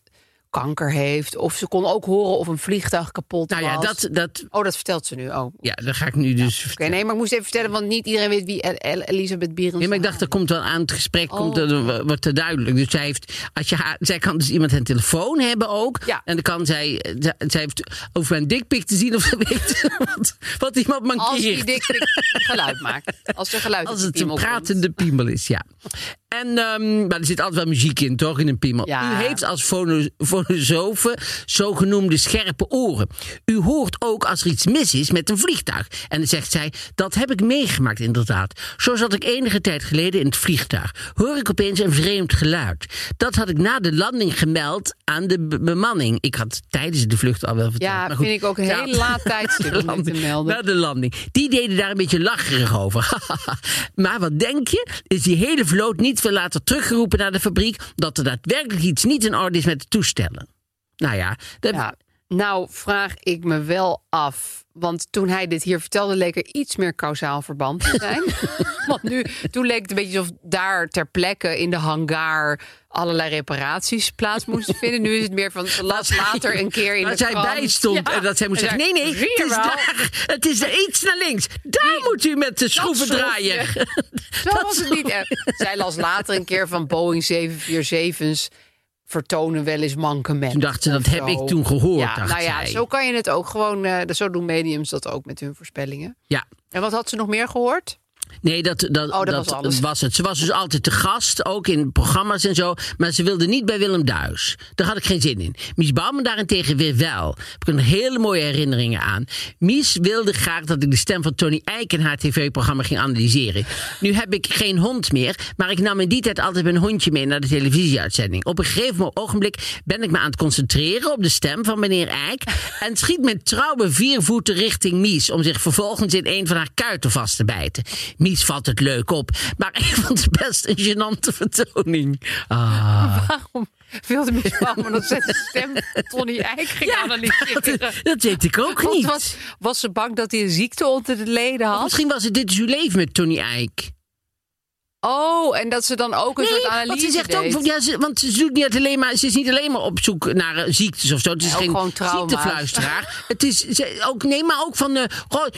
S2: kanker heeft. Of ze kon ook horen of een vliegtuig kapot
S1: Nou ja,
S2: was.
S1: dat, dat,
S2: Oh, dat vertelt ze nu. Oh,
S1: ja, dat ga ik nu dus
S2: nee, maar ik moest even vertellen, want niet iedereen weet wie El- El- Elisabeth Bierens
S1: Nee, maar ik dacht, er komt wel aan het gesprek,
S2: Oh.
S1: komt er, wordt er duidelijk. Dus zij, heeft, als je haar, zij kan dus iemand een telefoon hebben ook.
S2: Ja.
S1: En dan kan zij, zij, heeft over een dikpik te zien of ze weet wat, wat iemand
S2: Als
S1: mankeert.
S2: die dikpik geluid maakt. Als er geluid
S1: Als het een
S2: komt.
S1: pratende piemel is, ja. En, ehm, maar er zit altijd wel muziek in, toch? In een piemel.
S2: Ja.
S1: U heeft als fono- zogenoemde scherpe oren. U hoort ook als er iets mis is met een vliegtuig. En dan zegt zij, dat heb ik meegemaakt inderdaad. Zo zat ik enige tijd geleden in het vliegtuig. Hoor ik opeens een vreemd geluid. Dat had ik na de landing gemeld aan de be- bemanning. Ik had tijdens de vlucht al wel verteld.
S2: Ja,
S1: maar goed.
S2: vind ik ook een heel laat tijdstip om dit te
S1: landing,
S2: melden.
S1: Na de landing. Die deden daar een beetje lacherig over. maar wat denk je? Is die hele vloot niet veel later teruggeroepen naar de fabriek... dat er daadwerkelijk iets niet in orde is met de toestellen? Nou ja, dat,
S2: Ja, nou vraag ik me wel af. Want toen hij dit hier vertelde, leek er iets meer kausaal verband te zijn. want nu, toen leek het een beetje alsof daar ter plekke in de hangar allerlei reparaties plaats moesten vinden. Nu is het meer van, las later een keer in de
S1: zij
S2: krant.
S1: bij stond
S2: Ja.
S1: en dat zij moest
S2: En
S1: zeggen... nee,
S2: daar-
S1: nee, het is daar. Het is er iets naar links. Daar moet u met de schroevendraaier.
S2: Zo was het niet. Zij las later een keer van Boeing 747's vertonen wel eens mankement.
S1: Toen dacht ze, dat heb ik toen gehoord,
S2: Ja,
S1: dacht
S2: nou ja,
S1: zij.
S2: zo kan je het ook gewoon. eh, zo doen mediums dat ook met hun voorspellingen.
S1: Ja,
S2: En wat had ze nog meer gehoord?
S1: Nee, dat, dat,
S2: Oh, dat
S1: dat
S2: was alles.
S1: was het. Ze was dus altijd te gast, ook in programma's en zo. Maar ze wilde niet bij Willem Duis. Daar had ik geen zin in. Mies Bouwman daarentegen weer wel. Daar heb ik een hele mooie herinneringen aan. Mies wilde graag dat ik de stem van Tony Eijk in haar tv-programma ging analyseren. Nu heb ik geen hond meer, maar ik nam in die tijd altijd mijn hondje mee naar de televisieuitzending. Op een gegeven ogenblik ben ik me aan het concentreren op de stem van meneer Eijk. En schiet mijn trouwe viervoeten richting Mies om zich vervolgens in een van haar kuiten vast te bijten. Mies valt het leuk op, maar ik vond het best een gênante vertoning. Ah.
S2: Waarom wilde Miss Bouwman dat de stem van Tony Eijk ging
S1: Ja,
S2: analyseren?
S1: dat, dat weet ik ook niet.
S2: was, was ze bang dat hij een ziekte onder de leden
S1: Of
S2: had?
S1: misschien was het Dit is uw leven met Tony Eijk.
S2: Oh, en dat ze dan ook een soort
S1: Nee,
S2: analyse
S1: want ze zegt ook,
S2: deed.
S1: ja, ze, want ze, doet niet alleen maar, ze is niet alleen maar op zoek naar eh, ziektes of zo. Het is
S2: Nee,
S1: geen ziektefluisteraar. Het is ze, ook, nee, maar ook van eh,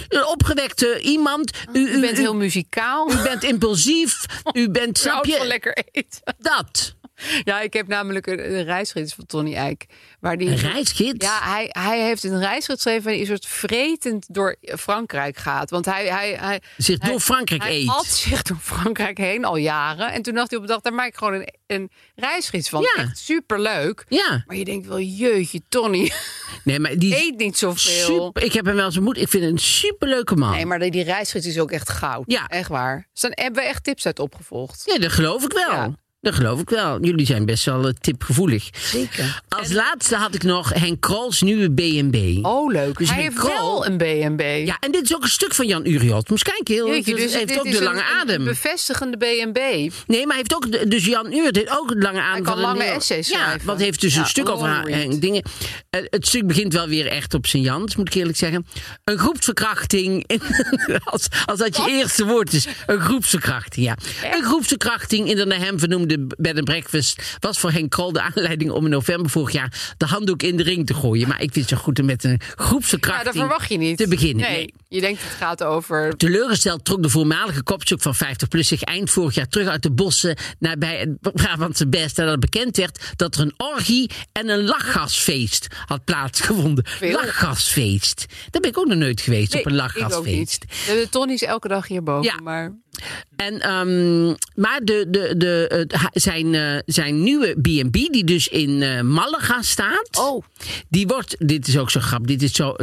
S1: een opgewekte iemand. U,
S2: U bent heel muzikaal.
S1: u bent impulsief. U bent, snap je?
S2: lekker eten.
S1: Dat.
S2: Ja, ik heb namelijk een, een reisgids van Tony Eijk. Waar die,
S1: Een reisgids?
S2: Ja, hij, hij heeft een reisgids geschreven en die een soort vretend door Frankrijk gaat. Want hij... hij, hij
S1: Zich
S2: hij-
S1: door Frankrijk
S2: hij
S1: eet.
S2: at zich door Frankrijk heen al jaren. En toen dacht hij op een dag, daar maak ik gewoon een, een reisgids van.
S1: Ja.
S2: Echt superleuk.
S1: Ja.
S2: Maar je denkt wel, jeutje, Tony,
S1: Nee, maar die
S2: eet niet zoveel.
S1: super, ik heb hem wel eens ontmoet. Ik vind het een superleuke man.
S2: Nee, maar die, die reisgids is ook echt goud.
S1: Ja.
S2: Echt waar. Dus dan hebben we echt tips uit opgevolgd.
S1: Ja, dat geloof ik wel.
S2: Ja.
S1: Dat geloof ik wel. Jullie zijn best wel eh, tipgevoelig.
S2: Zeker.
S1: Als laatste had ik nog Henk Krols nieuwe B&B.
S2: Oh, leuk.
S1: Dus
S2: hij
S1: Henk
S2: heeft wel een B&B.
S1: Ja, en dit is ook een stuk van Jan Uriot. Moest kijken, heel,
S2: Jeetje, dus
S1: hij heeft
S2: dit
S1: ook
S2: is
S1: de lange
S2: een,
S1: adem.
S2: Een bevestigende B&B.
S1: Nee, maar hij heeft ook, de- dus Jan Uriot heeft ook een lange adem.
S2: kan
S1: van
S2: lange essays
S1: Ja,
S2: schrijven.
S1: hij heeft dus
S2: Ja,
S1: een stuk over haar en dingen. Eh, het stuk begint wel weer echt op zijn Jans, moet ik eerlijk zeggen. Een groepsverkrachting. in- als, als dat je eerste woord is. Een groepsverkrachting, ja. Een groepsverkrachting in de naar hem vernoemde bed and breakfast was voor Henk Krol de aanleiding om in november vorig jaar de handdoek in de ring te gooien. Maar ik vind het zo goed om met een
S2: Ja,
S1: groepsverkrachting
S2: dat verwacht je niet.
S1: te beginnen.
S2: Nee,
S1: Nee.
S2: je denkt het gaat over...
S1: Teleurgesteld trok de voormalige kopzoek van 50PLUS zich eind vorig jaar terug uit de bossen nabij het Brabantse Best. Nadat bekend werd dat er een orgie en een lachgasfeest had plaatsgevonden.
S2: Veel.
S1: Lachgasfeest. Daar ben ik ook nog nooit geweest op een lachgasfeest.
S2: De Tonnies elke dag hierboven,
S1: Ja.
S2: maar...
S1: En, ehm, maar de, de, de, ha- zijn, eh, zijn nieuwe B&B, die dus in eh Malaga staat.
S2: Oh.
S1: Die wordt, dit is ook zo grappig, dit is zo...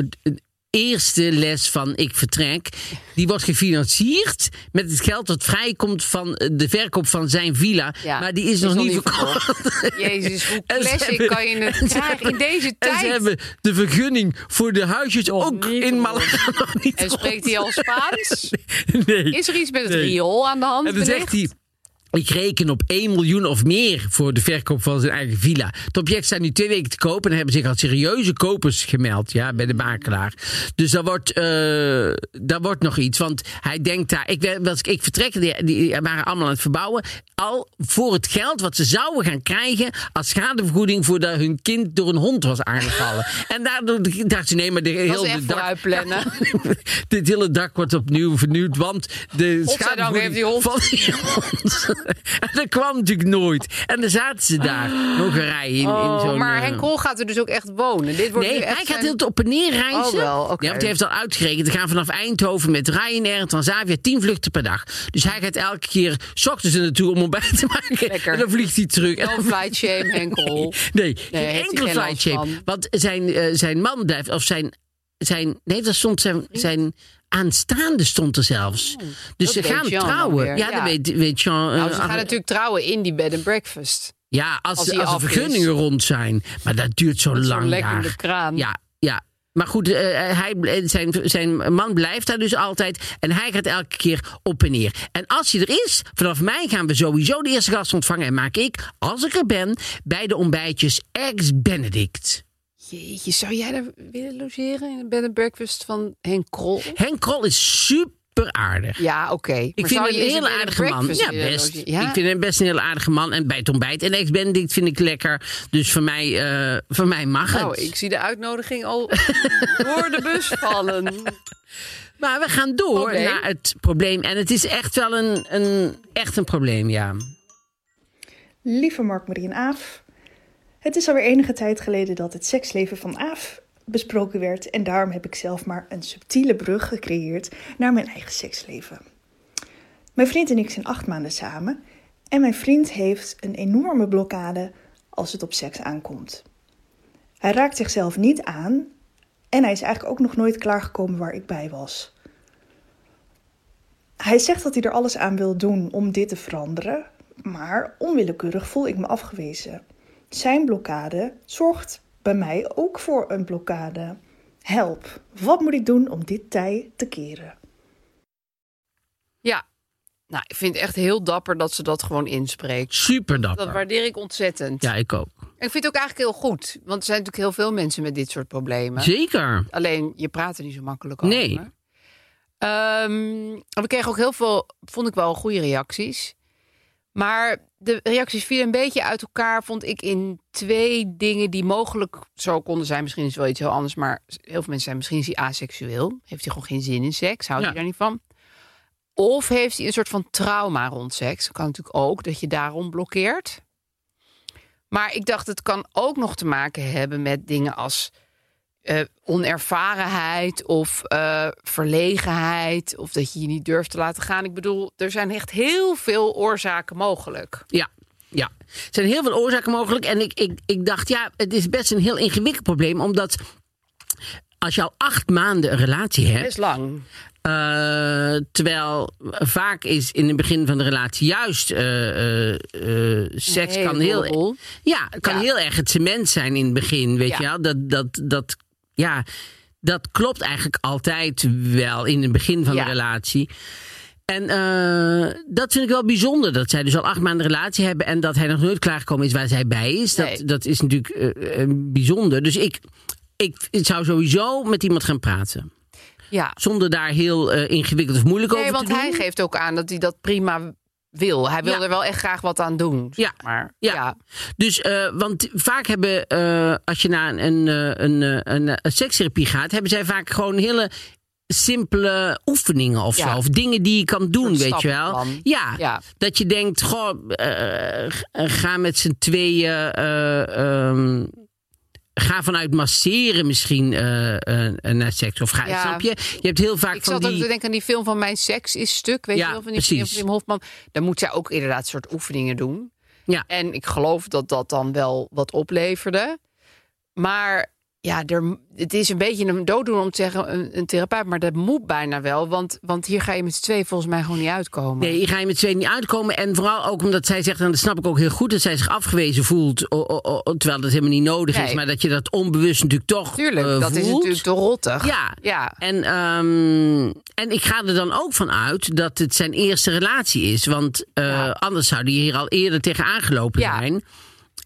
S1: eerste les van Ik Vertrek. Die wordt gefinancierd met het geld dat vrijkomt van eh, de verkoop van zijn villa.
S2: Ja,
S1: maar die is, nog, niet verkocht.
S2: Jezus, hoe
S1: En
S2: classic
S1: hebben-
S2: kan je het
S1: en
S2: krijgen in deze
S1: En
S2: tijd?
S1: ze hebben de vergunning voor de huisjes ook in. Malaga nog niet
S2: En spreekt hij al Spaans?
S1: Nee.
S2: Is er iets met het
S1: Nee.
S2: riool aan de hand?
S1: En dan zegt hij. Ik reken op 1 miljoen of meer voor de verkoop van zijn eigen villa. Het object staat nu twee weken te koop en hebben zich al serieuze kopers gemeld ja, bij de makelaar. Dus daar wordt, eh, daar wordt nog iets. Want hij denkt daar, ik, ik vertrek, die, die waren allemaal aan het verbouwen. Al voor het geld wat ze zouden gaan krijgen als schadevergoeding voordat hun kind door een hond was aangevallen. en daardoor dacht ze, nee, maar de hele
S2: vooruit plannen.
S1: dit hele dak wordt opnieuw vernieuwd, want de
S2: heeft die hond-
S1: van die hond. en dat kwam natuurlijk nooit. En dan zaten ze daar, nog een rij in, in
S2: Oh,
S1: zo'n...
S2: maar
S1: eh,
S2: Henk Krol gaat er dus ook echt wonen. Dit wordt
S1: Nee,
S2: nu echt
S1: hij gaat
S2: zijn-
S1: heel op en neer reizen.
S2: Oh, wel.
S1: Ja, want hij heeft al uitgerekend. We gaan vanaf Eindhoven met Ryanair en Transavia 10 vluchten per dag. Dus hij gaat elke keer s ochtends er naartoe om ontbijt te maken.
S2: Lekker.
S1: En dan vliegt hij terug.
S2: No flight shame, Henk Krol.
S1: Nee,
S2: hij
S1: enkel flight shame. Want zijn, eh, zijn man blijft, of zijn, zijn, nee, daar stond zijn, zijn aanstaande stond er zelfs. dus
S2: Oh, dat
S1: ze gaan
S2: Jean
S1: trouwen. Ja,
S2: ja.
S1: dat weet, weet Jean. eh,
S2: Nou, ze gaan natuurlijk trouwen in die bed and breakfast.
S1: ja, als,
S2: als
S1: de, als de
S2: is.
S1: vergunningen rond zijn. Maar dat duurt zo
S2: Met zo'n
S1: lang
S2: lekkende
S1: daar.
S2: kraan.
S1: Ja, ja. Maar goed, eh, hij, bl- zijn, zijn man blijft daar dus altijd. En hij gaat elke keer op en neer. En als hij er is, vanaf mei gaan we sowieso de eerste gast ontvangen. En maak ik, als ik er ben, bij de ontbijtjes Eggs Benedict.
S2: Jeetje, zou jij daar willen logeren in de bed and breakfast van Henk Krol?
S1: Henk Krol is super aardig.
S2: Ja, oké.
S1: Ik vind hem
S2: je
S1: een
S2: and
S1: aardige man. Ja, best.
S2: Ja?
S1: Ik vind hem best een hele aardige man. En bij het ontbijt. En ex Benedict vind ik lekker. Dus voor mij, eh, voor mij mag het.
S2: Nou, ik zie de uitnodiging al door de bus vallen.
S1: Maar we gaan door naar het probleem. En het is echt wel een, een, echt een probleem, ja.
S5: Lieve Mark-Marie en Aaf, het is alweer enige tijd geleden dat het seksleven van Aaf besproken werd en daarom heb ik zelf maar een subtiele brug gecreëerd naar mijn eigen seksleven. Mijn vriend en ik zijn acht maanden samen en mijn vriend heeft een enorme blokkade als het op seks aankomt. Hij raakt zichzelf niet aan en hij is eigenlijk ook nog nooit klaargekomen waar ik bij was. Hij zegt dat hij er alles aan wil doen om dit te veranderen, maar onwillekeurig voel ik me afgewezen. Zijn blokkade zorgt bij mij ook voor een blokkade. Help, wat moet ik doen om dit tij te keren?
S2: Ja, nou, ik vind het echt heel dapper dat ze dat gewoon inspreekt.
S1: Super dapper.
S2: Dat waardeer ik ontzettend.
S1: Ja, ik ook.
S2: En ik vind het ook eigenlijk heel goed. Want er zijn natuurlijk heel veel mensen met dit soort problemen.
S1: Zeker.
S2: Alleen, je praat er niet zo makkelijk over.
S1: Nee.
S2: Ehm, we kregen ook heel veel, vond ik wel, goede reacties. Maar de reacties vielen een beetje uit elkaar, vond ik, in twee dingen die mogelijk zo konden zijn. Misschien is het wel iets heel anders, maar heel veel mensen zijn misschien is hij aseksueel. Heeft hij gewoon geen zin in seks? Houdt
S1: Ja.
S2: hij daar niet van? Of heeft hij een soort van trauma rond seks? Dat kan natuurlijk ook, dat je daarom blokkeert. Maar ik dacht, het kan ook nog te maken hebben met dingen als eh, onervarenheid of eh, verlegenheid. Of dat je je niet durft te laten gaan. Ik bedoel, er zijn echt heel veel oorzaken mogelijk.
S1: Ja. Ja, er zijn heel veel oorzaken mogelijk. En ik, ik, ik dacht, ja, het is best een heel ingewikkeld probleem. Omdat als je al acht maanden een relatie hebt.
S2: Best lang.
S1: Eh, terwijl vaak is in het begin van de relatie juist seks kan heel, ja, kan
S2: Ja.
S1: heel erg het cement zijn in het begin, weet
S2: Ja.
S1: je wel? Dat, dat, dat, ja, dat klopt eigenlijk altijd wel in het begin van
S2: Ja.
S1: de relatie. En eh, dat vind ik wel bijzonder. Dat zij dus al acht maanden relatie hebben. En dat hij nog nooit klaargekomen is waar zij bij is. Dat,
S2: Nee.
S1: dat is natuurlijk eh, eh, bijzonder. Dus ik, ik, ik zou sowieso met iemand gaan praten.
S2: Ja.
S1: Zonder daar heel ingewikkeld of moeilijk
S2: Nee,
S1: over
S2: want
S1: te doen.
S2: hij geeft ook aan dat hij dat prima wil. Hij wil
S1: Ja.
S2: er wel echt graag wat aan doen. zeg. Maar
S1: Ja.
S2: ja.
S1: Dus, eh, want vaak hebben, eh, als je naar een, een, eh, een, een sekstherapie gaat, hebben zij vaak gewoon hele simpele oefeningen of
S2: Ja.
S1: zo. Of dingen die je kan doen, weet je wel. Ja,
S2: Ja.
S1: dat je denkt, goh, ga met z'n tweeën... eh, ehm, Ga vanuit masseren misschien eh, eh, naar seks. Of ga,
S2: Ja.
S1: snap je? Je hebt heel vaak
S2: Ik
S1: van
S2: zat ook te denken aan die film van Mijn Seks is Stuk. Weet
S1: Ja,
S2: je wel, van die
S1: precies.
S2: van Wim Hofman. Daar moet zij ook inderdaad soort oefeningen doen.
S1: Ja.
S2: En ik geloof dat dat dan wel wat opleverde. Maar ja, er, het is een beetje een dooddoen om te zeggen een, een therapeut, maar dat moet bijna wel. Want, want hier ga je met z'n tweeën volgens mij gewoon niet uitkomen.
S1: Nee, hier ga je met twee niet uitkomen. En vooral ook omdat zij zegt, en dat snap ik ook heel goed, dat zij zich afgewezen voelt. o- o- o- terwijl dat helemaal niet nodig is. Maar dat je dat onbewust natuurlijk toch
S2: Tuurlijk,
S1: eh,
S2: dat is natuurlijk te rottig.
S1: Ja.
S2: ja.
S1: En, ehm, en ik ga er dan ook van uit dat het zijn eerste relatie is. Want eh,
S2: Ja.
S1: anders zou die hier al eerder tegen aangelopen
S2: Ja.
S1: zijn.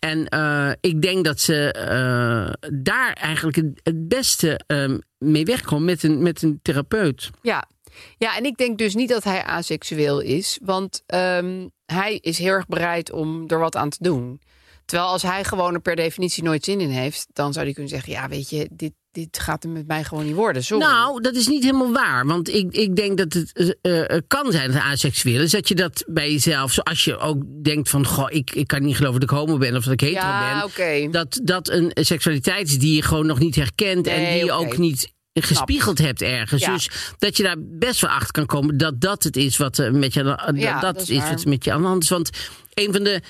S1: En eh, ik denk dat ze eh, daar eigenlijk het, beste ehm, mee wegkomt met een, met een therapeut.
S2: Ja. ja, en ik denk dus niet dat hij aseksueel is. Want ehm, hij is heel erg bereid om er wat aan te doen. Terwijl als hij gewoon er per definitie nooit zin in heeft... dan zou hij kunnen zeggen, ja weet je, dit, dit gaat hem met mij gewoon niet worden. Sorry.
S1: Nou, dat is niet helemaal waar. Want ik, ik denk dat het eh, eh, kan zijn dat aseksueel is. Dat je dat bij jezelf, zoals je ook denkt van... Goh, ik, ik kan niet geloven dat ik homo ben of dat ik hetero
S2: ja,
S1: ben. Dat dat een seksualiteit is die je gewoon nog niet herkent... en die je ook niet gespiegeld hebt ergens.
S2: Ja.
S1: Dus dat je daar best wel achter kan komen dat dat het is wat eh, met je,
S2: Ja,
S1: dat,
S2: dat is
S1: is wat met je aan de hand is. Want een van de...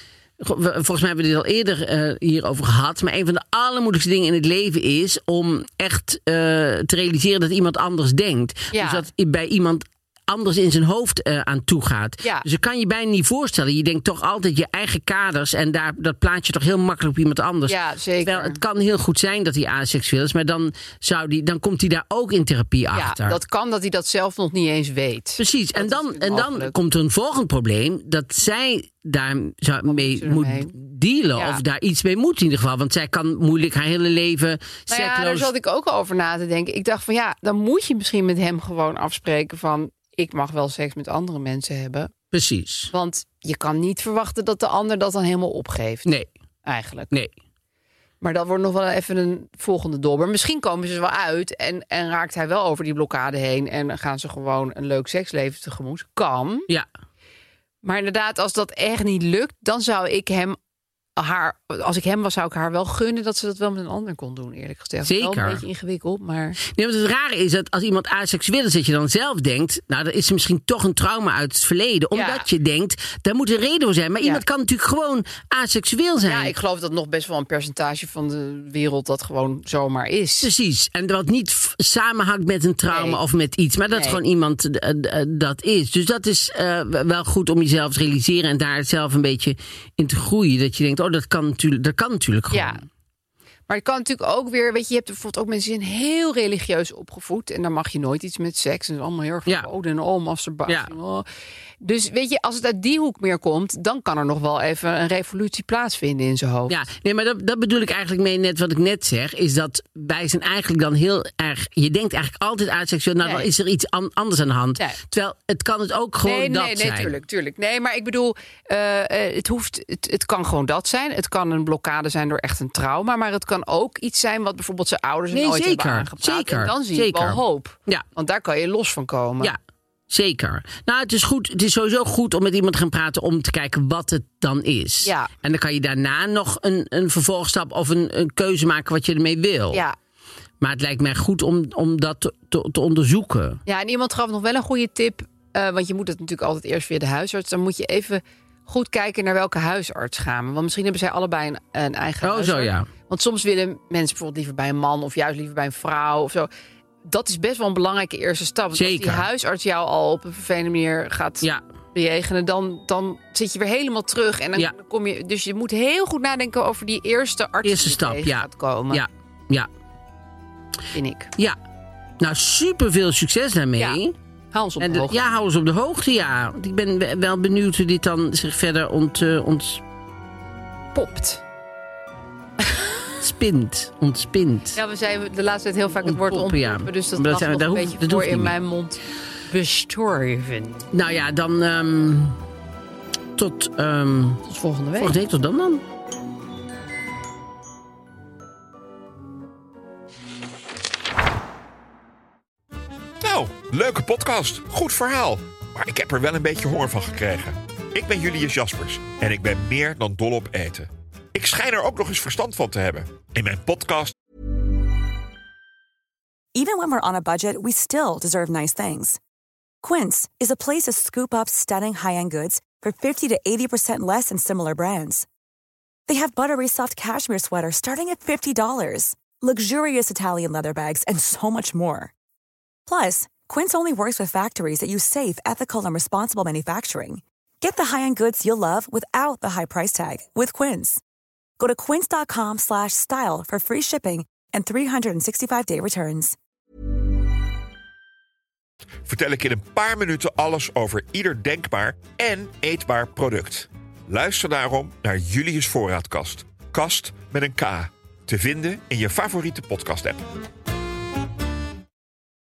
S1: Volgens mij hebben we dit al eerder eh, hierover gehad. Maar een van de allermoeilijkste dingen in het leven is om echt eh, te realiseren dat iemand anders denkt.
S2: Ja.
S1: Dus dat bij iemand anders in zijn hoofd eh, aan toe gaat.
S2: Ja.
S1: Dus dat kan je bijna niet voorstellen. Je denkt toch altijd je eigen kaders en daar, dat plaat je toch heel makkelijk op iemand anders.
S2: Ja, zeker.
S1: Terwijl het kan heel goed zijn dat hij aseksueel is, maar dan, zou die, dan komt hij daar ook in therapie
S2: ja,
S1: achter.
S2: dat kan dat hij dat zelf nog niet eens weet.
S1: Precies. En dan, en dan komt er een volgend probleem. Dat zij daar zou mee
S2: moet
S1: dealen.
S2: Ja.
S1: Of daar iets mee moet in ieder geval. Want zij kan moeilijk haar hele leven
S2: Nou ja, daar zat ik ook over na te denken. Ik dacht van ja, dan moet je misschien met hem gewoon afspreken van... ik mag wel seks met andere mensen hebben.
S1: Precies.
S2: Want je kan niet verwachten dat de ander dat dan helemaal opgeeft.
S1: Nee,
S2: Eigenlijk.
S1: nee.
S2: Maar dat wordt nog wel even een volgende dobber. Misschien komen ze wel uit en, en raakt hij wel over die blokkade heen... en gaan ze gewoon een leuk seksleven tegemoet. Kan.
S1: Ja.
S2: Maar inderdaad, als dat echt niet lukt... dan zou ik hem haar... als ik hem was, zou ik haar wel gunnen... dat ze dat wel met een ander kon doen, eerlijk gezegd. Wel
S1: Zeker.
S2: een beetje ingewikkeld, maar...
S1: Nee, want het rare is dat als iemand aseksueel is, dat je dan zelf denkt, nou, er is misschien toch een trauma uit het verleden. Omdat
S2: Ja.
S1: je denkt, daar moet een reden voor zijn. Maar
S2: Ja.
S1: iemand kan natuurlijk gewoon aseksueel zijn.
S2: Ja, ik geloof dat nog best wel een percentage van de wereld dat gewoon zomaar is.
S1: Precies. En wat niet samenhangt met een trauma
S2: Nee.
S1: of met iets, maar dat
S2: Nee.
S1: gewoon iemand eh, eh, dat is. Dus dat is eh, wel goed om jezelf te realiseren en daar zelf een beetje in te groeien. Dat je denkt, oh, dat kan natuurlijk, dat kan natuurlijk gewoon.
S2: Ja. Maar het kan natuurlijk ook weer, weet je, je hebt bijvoorbeeld ook mensen die zijn heel religieus opgevoed. En dan mag je nooit iets met seks. En dat is allemaal heel erg
S1: Ja.
S2: verboden en oh, masturbatie.
S1: Ja.
S2: oh. Dus weet je, als het uit die hoek meer komt, dan kan er nog wel even een revolutie plaatsvinden in zijn hoofd.
S1: Ja, nee, maar dat, dat bedoel ik eigenlijk mee net wat ik net zeg. Is dat wij zijn eigenlijk dan heel erg... Je denkt eigenlijk altijd aseksueel. Nou,
S2: Nee.
S1: dan is er iets an- anders aan de hand.
S2: Nee.
S1: Terwijl het kan het ook gewoon
S2: nee,
S1: dat
S2: nee, nee,
S1: zijn.
S2: tuurlijk, tuurlijk. Nee, maar ik bedoel, eh, eh, het, hoeft, het, het kan gewoon dat zijn. Het kan een blokkade zijn door echt een trauma. Maar het kan ook iets zijn wat bijvoorbeeld zijn ouders
S1: Nee,
S2: nooit
S1: zeker,
S2: hebben aangepraat.
S1: zeker,
S2: En dan zie je wel hoop.
S1: Ja.
S2: Want daar kan je los van komen.
S1: Ja, zeker. Nou, het is, goed, het is sowieso goed om met iemand te gaan praten om te kijken wat het dan is.
S2: Ja.
S1: En dan kan je daarna nog een, een vervolgstap of een, een keuze maken wat je ermee wil.
S2: ja.
S1: Maar het lijkt mij goed om, om dat te, te, te onderzoeken.
S2: Ja, en iemand gaf nog wel een goede tip. eh, want je moet het natuurlijk altijd eerst via de huisarts. Dan moet je even goed kijken naar welke huisarts gaan. we. Want misschien hebben zij allebei een, een eigen
S1: Oh,
S2: huisarts.
S1: zo ja.
S2: Want soms willen mensen bijvoorbeeld liever bij een man... of juist liever bij een vrouw of zo. Dat is best wel een belangrijke eerste stap. Want
S1: Zeker.
S2: als die huisarts jou al op een vervelende manier gaat
S1: Ja,
S2: bejegenen... Dan, dan zit je weer helemaal terug. En dan
S1: Ja.
S2: kom je... Dus je moet heel goed nadenken over die eerste arts
S1: Eerste
S2: die
S1: stap, ja.
S2: gaat komen.
S1: ja, ja,
S2: Vind ik.
S1: ja. Nou, super veel succes daarmee.
S2: Ja. Hou ons op de
S1: de-
S2: hoogte.
S1: ja, hou ons op de hoogte, ja. Want ik ben we- wel benieuwd hoe dit dan zich verder ont, eh,
S2: Popt.
S1: Ontspint. Ontspint.
S2: Ja, we zijn de laatste tijd heel vaak het woord
S1: Ontpoppen.
S2: Dus dat
S1: Maar dat zijn-
S2: nog
S1: dat
S2: een
S1: hoeft-
S2: beetje
S1: dat
S2: voor in mijn mond bestorven.
S1: Nou ja, dan ehm, tot ehm
S2: Tot volgende week.
S1: volgende week. Tot dan dan.
S6: Nou, leuke podcast. Goed verhaal. Maar ik heb er wel een beetje honger van gekregen. Ik ben Julius Jaspers en ik ben meer dan dol op eten. Ik schijn er ook nog eens verstand van te hebben. In mijn podcast
S7: Even when we're on a budget, we still deserve nice things. Quince is a place to scoop up stunning high-end goods for 50 to 80% less than similar brands. They have buttery soft cashmere sweaters starting at $50, luxurious Italian leather bags, and so much more. Plus, Quince only works with factories that use safe, ethical, and responsible manufacturing. Get the high-end goods you'll love without the high price tag with Quince. Go to quince.com slash style for free shipping and 365-day returns.
S6: vertel ik in een paar minuten alles over ieder denkbaar en eetbaar product. Luister daarom naar Julius Voorraadkast. Kast met een K. Te vinden in je favoriete podcast-app.